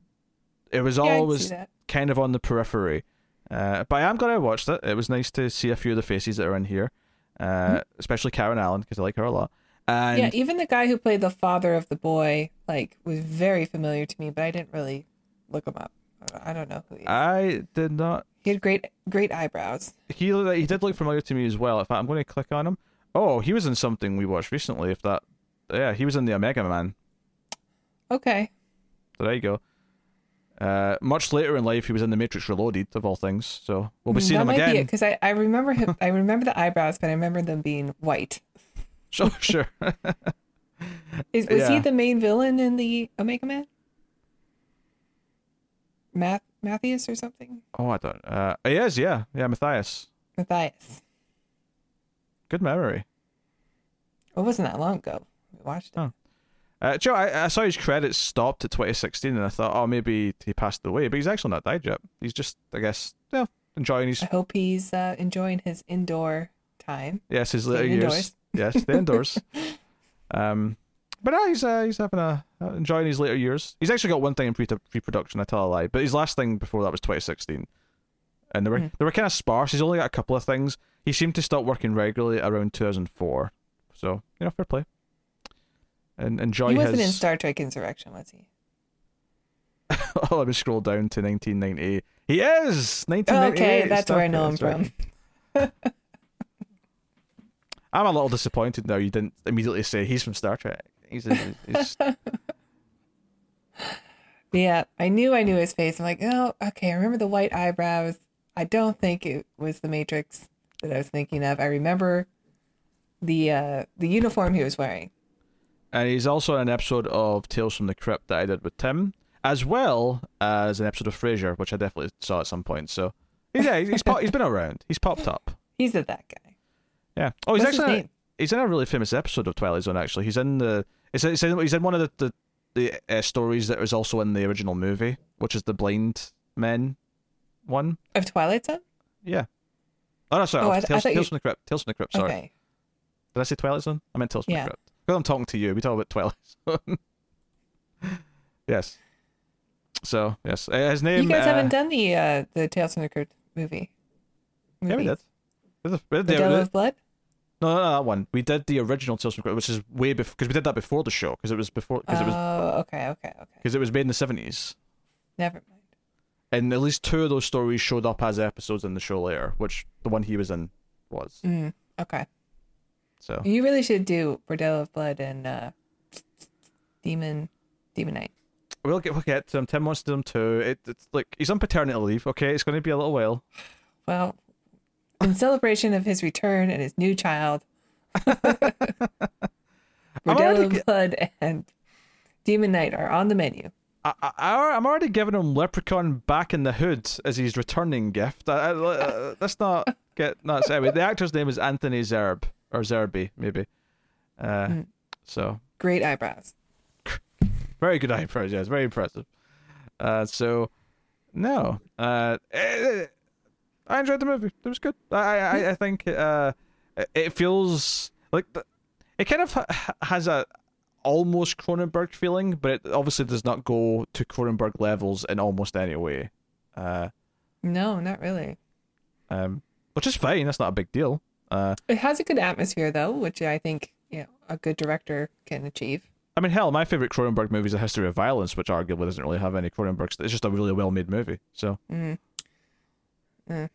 it was Yeah, always kind of on the periphery. Uh, but I am glad I watched it. It was nice to see a few of the faces that are in here, uh, especially Karen Allen because I like her a lot. And yeah, even the guy who played the father of the boy, like, was very familiar to me, but I didn't really look him up. I don't know who he is. I did not he had great, great eyebrows. he looked- he did look familiar to me as well. In fact, I'm going to click on him. Oh, he was in something we watched recently. If that, yeah, he was in the Omega Man. Okay. So there you go. Uh, much later in life, he was in the Matrix Reloaded, of all things. So we'll be seeing that him might again. because I, I remember him. [LAUGHS] I remember the eyebrows, but I remember them being white. Sure, [LAUGHS] sure. Is was he the main villain in the Omega Man? Math Matthias or something? oh, I don't. Uh, he is, yeah, yeah, Matthias. Matthias. Good memory. It wasn't that long ago. We watched it. Oh. Uh, Joe, I, I saw his credits stopped at 2016, and I thought, oh, maybe he passed away, but he's actually not died yet. He's just, I guess, yeah, enjoying his I hope he's uh, enjoying his indoor time. Yes, his later years. indoors. Yes, the indoors. um, but no, he's uh, he's having a uh, enjoying his later years. He's actually got one thing in pre pre-production. I tell a lie, but his last thing before that was 2016, and they were Hmm. they were kind of sparse. He's only got a couple of things. He seemed to stop working regularly around 2004. So you know, fair play. And enjoy he wasn't his. in Star Trek Insurrection, was he? [LAUGHS] oh, let me scroll down to 1998. He is 1998. Okay, that's Star where I know him from. [LAUGHS] I'm a little disappointed now. You didn't immediately say he's from Star Trek. He's, he's [LAUGHS] Yeah, I knew I knew his face. I'm like, oh, okay. I remember the white eyebrows. I don't think it was the Matrix that I was thinking of. I remember the uh the uniform he was wearing. and he's also in an episode of Tales from the Crypt that I did with Tim, as well as an episode of Frasier, which I definitely saw at some point. So yeah, he's pop- he's been around. He's popped up. He's a that guy. Yeah. Oh, he's What's his actually a, he's in a really famous episode of Twilight Zone. Actually, he's in the he's in, he's in, he's in one of the the, the uh, stories that was also in the original movie, which is the blind men one. Of Twilight Zone? Yeah. Oh no, sorry. Oh, of I th- I Tales, you- Tales from the Crypt. Tales from the Crypt. Sorry. Okay. Did I say Twilight Zone? I meant Tales from Yeah. the Crypt. Because I'm talking to you. We talk about Twilight [LAUGHS] Zone. yes. So yes, Uh, his name. You guys uh, haven't done the uh the Tales from the Crypt movie. Yeah, we Movies. did. We did the- we did The Devil of Blood? No, no, no, that one. We did the original Tales from Crypt, which is way before because we did that before the show because it was before because it was Oh, okay, okay, okay. because it was made in the seventies, Never mind. and at least two of those stories showed up as episodes in the show later, which the one he was in was. Mm, okay. So You really should do Bordello of Blood and uh Demon Demon Knight. we'll get we'll get to him. Tim wants to do them too. It, it's like he's on paternity leave. Okay, it's going to be a little while. Well, in celebration of his return and his new child, [LAUGHS] Bordello of Blood and Demon Knight are on the menu. I, I, I'm already giving him Leprechaun back in the hood as his returning gift. I, I, uh, [LAUGHS] let's not get nuts. Anyway, the actor's name is Anthony Zerb or Zerby, maybe. Uh, Mm. So Great eyebrows. [LAUGHS] very good eyebrows. Yes, very impressive. Uh, so no, uh, eh, I enjoyed the movie. It was good. I, I, I think uh, it feels like the, it kind of ha- has a almost Cronenberg feeling, but it obviously does not go to Cronenberg levels in almost any way. Uh, No, not really. um, which is fine. That's not a big deal. Uh, It has a good atmosphere though, which I think you know a good director can achieve. I mean, hell, my favorite Cronenberg movie is A History of Violence, which arguably doesn't really have any Cronenberg. It's just a really well-made movie. So Mm. Mm.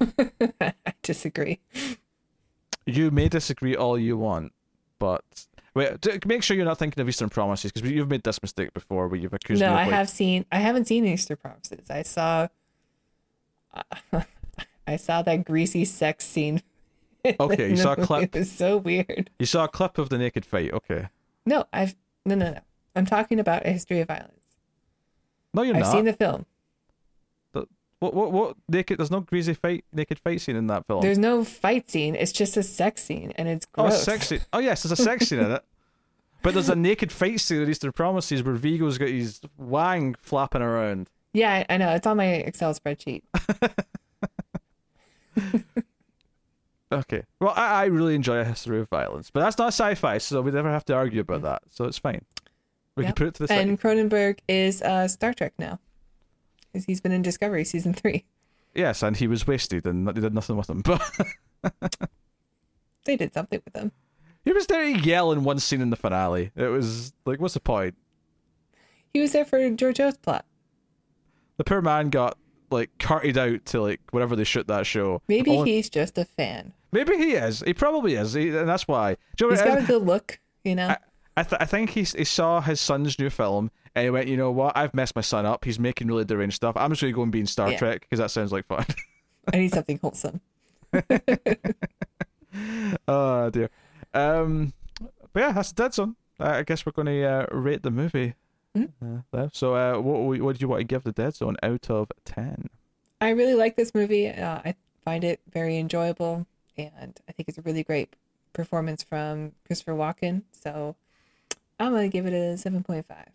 [LAUGHS] I disagree. you may disagree all you want, but wait, make sure you're not thinking of Eastern Promises because you've made this mistake before, where you've accused No, me of I like, have seen. I haven't seen Easter Promises. I saw. [LAUGHS] I saw that greasy sex scene. [LAUGHS] Okay, you saw a clip. It was so weird. You saw a clip of the naked fight. Okay, No, I've no, no, no. I'm talking about a history of violence. no, you're not. I've seen the film. What what what naked? There's no greasy fight naked fight scene in that film. There's no fight scene. It's just a sex scene, and it's oh, gross. sex scene. Oh yes, there's a sex scene in it. [LAUGHS] But there's a naked fight scene in Eastern Promises where Viggo's got his wang flapping around. Yeah, I, know. It's on my Excel spreadsheet. [LAUGHS] Okay. Well, I, I really enjoy A History of Violence, but that's not sci-fi, so we never have to argue about that. So it's fine. We can put it to the side. And Cronenberg is uh, Star Trek now, because he's been in Discovery season three. Yes, and he was wasted, and they did nothing with him. But [LAUGHS] They did something with him. he was there to yell in one scene in the finale. It was like, what's the point? He was there for Georgiou's plot. The poor man got like carted out to like wherever they shoot that show. Maybe Only- he's just a fan. maybe he is. He probably is, he, and that's why. Do you He's what- got a good look, you know. I, I, th- I think he, he saw his son's new film and he went, you know what? I've messed my son up. He's making really deranged stuff. I'm just going to go and be in Star Yeah. Trek because that sounds like fun. [LAUGHS] I need something wholesome. [LAUGHS] oh dear. Um, but yeah, that's the Dead Zone. I guess we're going to uh, rate the movie. Mhm. Uh, so, uh, what what do you want to give the Dead Zone out of ten? I really like this movie. Uh, I find it very enjoyable, and I think it's a really great performance from Christopher Walken. So I'm gonna give it a seven point five.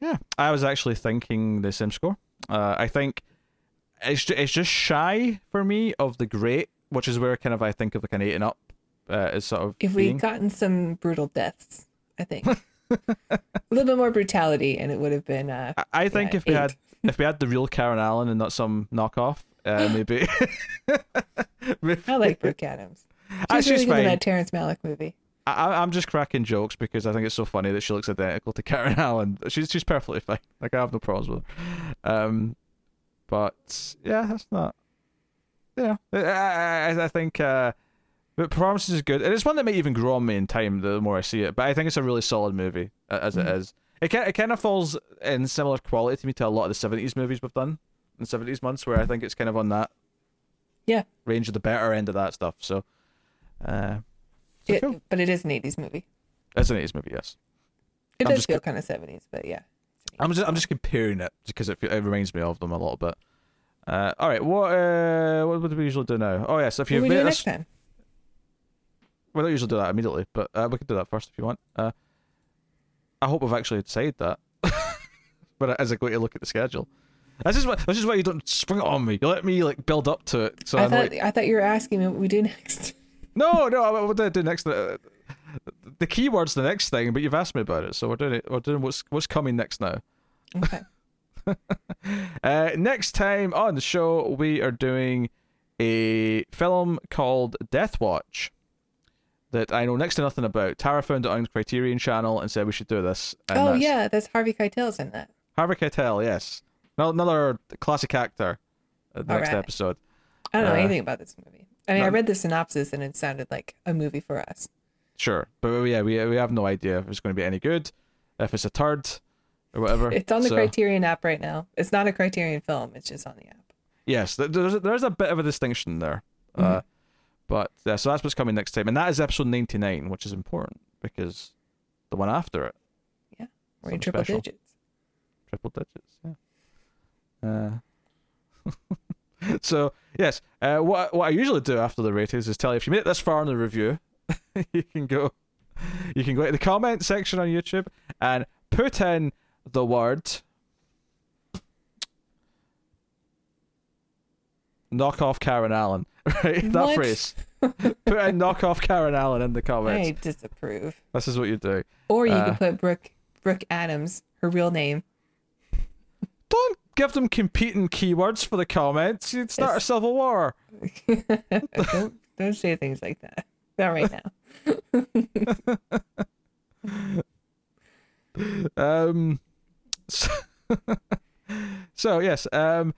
Yeah, I was actually thinking the same score. Uh, I think it's it's just shy for me of the great, which is where kind of I think of like an eight and up uh, is sort of. If we would gotten some brutal deaths, I think [LAUGHS] a little bit more brutality, and it would have been. Uh, I, I think yeah, if we eight. had [LAUGHS] if we had the real Karen Allen and not some knockoff, uh, [GASPS] maybe. maybe- [LAUGHS] I like Brooke Adams. She's Ah, really she's good in that Terrence Malick movie. I, I'm just cracking jokes because I think it's so funny that she looks identical to [LAUGHS] Karen Allen. She's she's perfectly fine. Like I have no problems with her. Um, but yeah, that's not. Yeah, I I, I think uh, the performance is good, and it's one that may even grow on me in time the more I see it. But I think it's a really solid movie as it Mhm. is. It kind it kind of falls in similar quality to me to a lot of the '70s movies we've done in '70s months, where I think it's kind of on that Yeah. range of the better end of that stuff. So, uh, so It, cool. But it is an 80s movie. It's an 80s movie, yes. It I'm does feel kind of 70s, but yeah. I'm just I'm just comparing it because it, it reminds me of them a little bit. Uh, all right, what uh, what would we usually do now? Oh yes, if you've we made do this, next time? we don't usually do that immediately, but uh, we could do that first if you want. Uh, I hope we've actually decided that, [LAUGHS] but as I go to look at the schedule, this is why this is why you don't spring it on me. You let me like build up to it. So I I'm thought like, I thought you were asking me what we do [LAUGHS] next. No, no, what did I do next? Uh, the keyword's the next thing, but you've asked me about it, so we're doing it. We're doing what's what's coming next now. Okay. [LAUGHS] Uh, next time on the show, we are doing a film called Death Watch that I know next to nothing about. Tara found it on Criterion Channel and said we should do this. Oh that's yeah, that's Harvey Keitel's in that. Harvey Keitel, yes, another classic actor. The next Alright. episode. I don't know Uh, anything about this movie. I mean, I read the synopsis and it sounded like a movie for us. Sure, but yeah, we we have no idea if it's going to be any good, if it's a turd, or whatever. [LAUGHS] It's on the So- Criterion app right now. It's not a Criterion film. It's just on the app. Yes, there's there's a bit of a distinction there. Mm-hmm. Uh, but yeah, so that's what's coming next time, and that is episode 99, which is important because the one after it, We're in triple special. digits. triple digits. Yeah. Uh, [LAUGHS] [LAUGHS] so yes, uh, what what I usually do after the ratings is tell you if you made it this far in the review, [LAUGHS] you can go, you can go to the comment section on YouTube and put in the word knock off Karen Allen. [LAUGHS] Right, that What? phrase. Put in knock off Karen Allen in the comments. I disapprove. This is what you do. Or you Uh, could put Brooke Brooke Adams, her real name. Don't give them competing keywords for the comments. You'd start a civil war. [LAUGHS] don't don't say things like that. Not right now. [LAUGHS] Um, so, [LAUGHS] so, yes, um,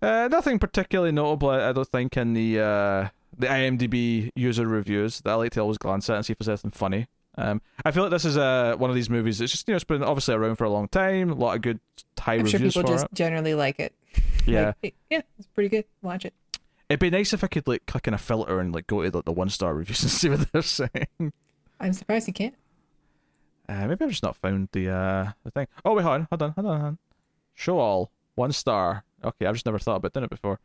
uh, nothing particularly notable, I I don't think, in the uh, the IMDb user reviews that I like to always glance at and see if there's anything funny. Um, I feel like this is uh, one of these movies that's just you know it's been obviously around for a long time, a lot of good high I'm sure reviews people for just it. generally like it. [LAUGHS] Yeah, Like, yeah, it's pretty good. Watch it. it'd be nice if I could like click in a filter and like go to like, the one star reviews and [LAUGHS] see what they're saying. I'm surprised you can't. Uh, maybe I've just not found the uh the thing. Oh wait, hold on, hold on, hold on, hold on. Show all one star. Okay, I've just never thought about doing it before.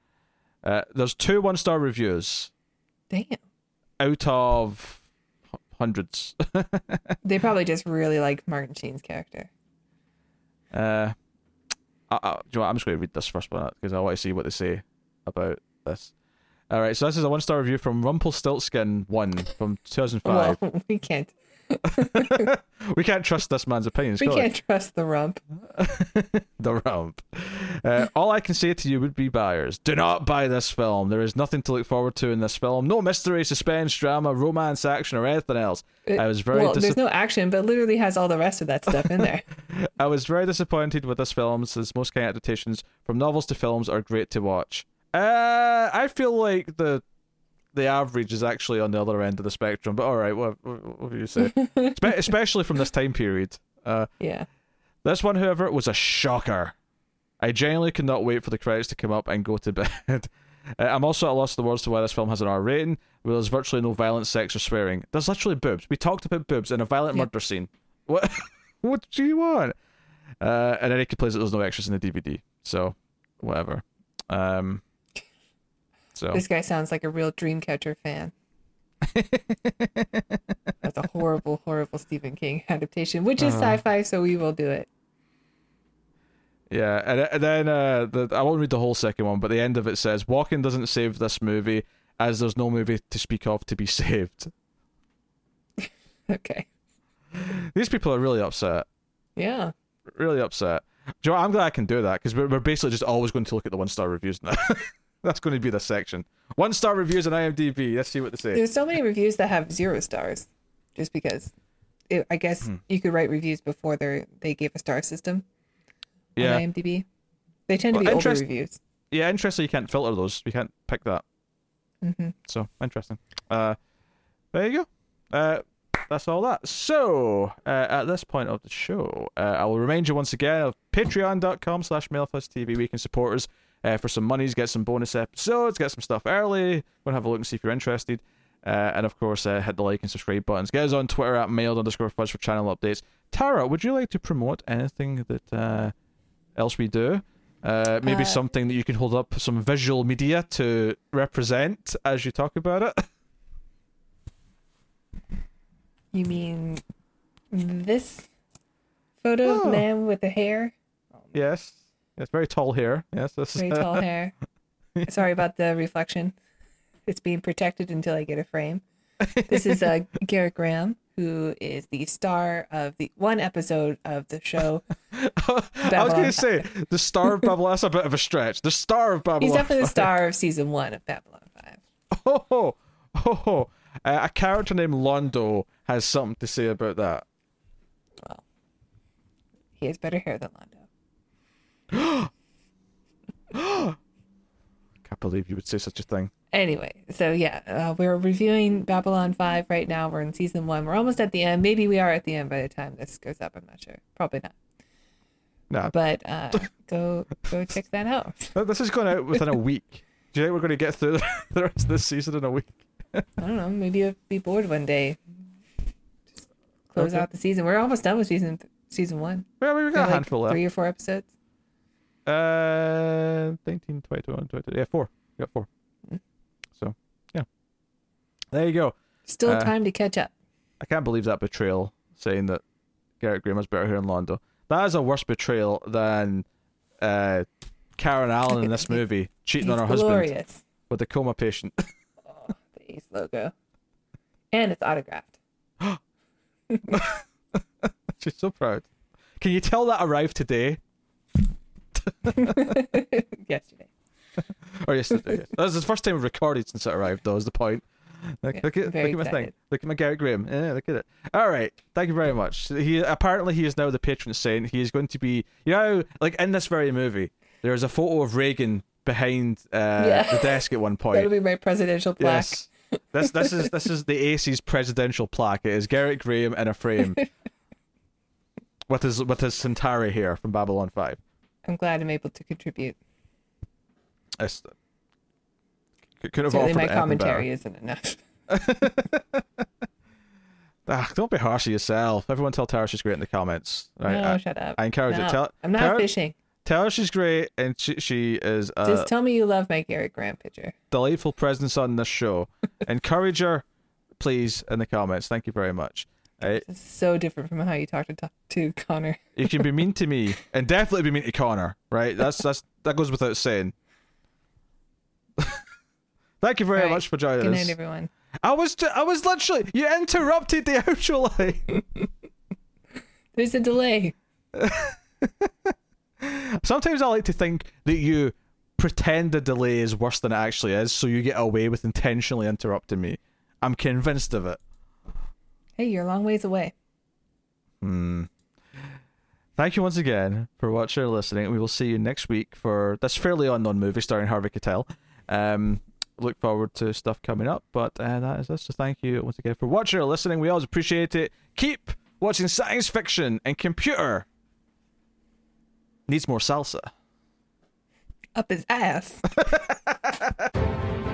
Uh, there's two one star reviews Damn. out of hundreds. They probably just really like Martin Sheen's character. uh, I, I, do you know I'm just going to read this first one because I want to see what they say about this. All right, so this is a one star review from Rumpelstiltskin one from 2005. Well, [LAUGHS] we can't. [LAUGHS] we can't trust this man's opinions. We can we? can't trust the rump. [LAUGHS] the rump. Uh, all I can say to you would be buyers, do not buy this film. There is nothing to look forward to in this film. No mystery, suspense, drama, romance, action, or anything else. It- I was very well. dis- There's no action, but literally has all the rest of that stuff in there. [LAUGHS] I was very disappointed with this film since most kind of adaptations from novels to films are great to watch. Uh, I feel like the the average is actually on the other end of the spectrum, but all right, what, what, what do you say? Spe- [LAUGHS] especially from this time period. Uh, yeah. This one, however, was a shocker. I genuinely could not wait for the credits to come up and go to [LAUGHS] bed. Uh, I'm also at a loss for words to why this film has an R rating, where there's virtually no violence, sex, or swearing. There's literally boobs. We talked about boobs in a violent Yep. murder scene. What? [LAUGHS] what do you want? Uh, and Eric plays that there's no extras in the DVD, so whatever. Um, so This guy sounds like a real Dreamcatcher fan. That's a horrible, [LAUGHS] horrible Stephen King adaptation, which is Uh-huh. sci-fi, so we will do it. Yeah, and, and then uh, the, I won't read the whole second one, but the end of it says "Walken doesn't save this movie as there's no movie to speak of to be [LAUGHS] saved. [LAUGHS] Okay. These people are really upset, Yeah. really upset. Do you know? I'm glad I can do that because we're, we're basically just always going to look at the one star reviews now. That's going to be the section. One star reviews on IMDb. Let's see what they say. There's so many reviews that have zero stars. just because it, I guess Hmm. you could write reviews before they they gave a star system on Yeah. IMDb. They tend to Well, be older reviews. Yeah, interesting. You can't filter those. You can't pick that. hmm So interesting. Uh, there you go. Uh, that's all that. So uh, at this point of the show, uh, I will remind you once again of patreon.com slash TV. We can support us uh, for some monies, get some bonus episodes, get some stuff early. Go and have a look and see if you're interested. Uh, and of course, uh, hit the like and subscribe buttons. Get us on Twitter at mild underscore fuzz for channel updates. Tara, would you like to promote anything that uh, else we do? Uh, maybe Uh, something that you can hold up some visual media to represent as you talk about it. You mean this photo of Oh. the man with the hair, Yes. Yes, very tall hair. Yes, this very tall [LAUGHS] hair? Sorry about the reflection. It's being protected until I get a frame. This is uh, [LAUGHS] Garrett Graham, who is the star of the one episode of the show. [LAUGHS] I was going to say the star of Babylon. That's a bit of a stretch. The star of Babylon. He's definitely the star of season one of Babylon 5. Oh, oh, oh, oh. Uh, a character named Londo has something to say about that. Well, he has better hair than Londo. I [GASPS] can't believe you would say such a thing. Anyway, so yeah, uh, we're reviewing Babylon 5 right now. We're in season one. We're almost at the end. Maybe we are at the end by the time this goes up. I'm not sure. Probably not. Nah, But uh, [LAUGHS] go go check that out. [LAUGHS] this is going out within a [LAUGHS] week. Do you think we're going to get through the rest of this season in a week? I don't know. Maybe you'll be bored one day. Just close Okay. out the season. We're almost done with season season one. Well, we've got a like handful left. Three or four episodes. Uh, 19, 20, 21, 22. Yeah, four. We got four. Mm. So, yeah. There you go. Still Uh, time to catch up. I can't believe that betrayal saying that Garrett Graham better hair than Londo. That is a worse betrayal than uh, Karen Allen in this [LAUGHS] movie cheating on her husband with a coma patient. [LAUGHS] Oh, the Ace logo. And it's autographed. [GASPS] [LAUGHS] She's so proud. Can you tell that arrived today [LAUGHS] Yesterday. or yesterday? yes. was the first time we've recorded since it arrived. Though is the point. Look, Yeah, look at, look at my thing. Look at my Garrett Graham. Yeah, look at it. All right. Thank you very much. He apparently he is now the patron saint. He is going to be. You know, like in this very movie, there is a photo of Reagan behind uh, Yeah. the desk at one [LAUGHS] point. That'll be my presidential plaque. Yes. This this is this is the Aces presidential plaque. It is Garrett Graham in a frame. [LAUGHS] with his with his Centauri here from Babylon Five. I'm glad I'm able to contribute. It's, c- couldn't have Certainly, offered my commentary isn't enough. [LAUGHS] [LAUGHS] Ah, don't be harsh on yourself. Everyone tell Tara she's great in the comments. Right? no, I, shut up. I encourage No, it. Tell, I'm not Tara, fishing. tell her she's great and she, she is a Just tell me you love my Garrett Graham picture. delightful presence on this show. [LAUGHS] encourage her, please, in the comments. Thank you very much. This so different from how you talk to talk to Connor. You can be mean to me [LAUGHS] and definitely be mean to Connor, right? That's that's that goes without saying. [LAUGHS] Thank you very Right. much for joining Good us. night, everyone. I was I was literally you interrupted the [LAUGHS] outro line. There's a delay. Sometimes I like to think that you pretend the delay is worse than it actually is, so you get away with intentionally interrupting me. I'm convinced of it. Hey, you're a long ways away. Hmm. Thank you once again for watching or listening. We will see you next week for this fairly unknown movie starring Harvey Keitel. Um, look forward to stuff coming up, but uh, that is us. So thank you once again for watching or listening. We always appreciate it. Keep watching science fiction and computer needs more salsa. Up his ass. [LAUGHS]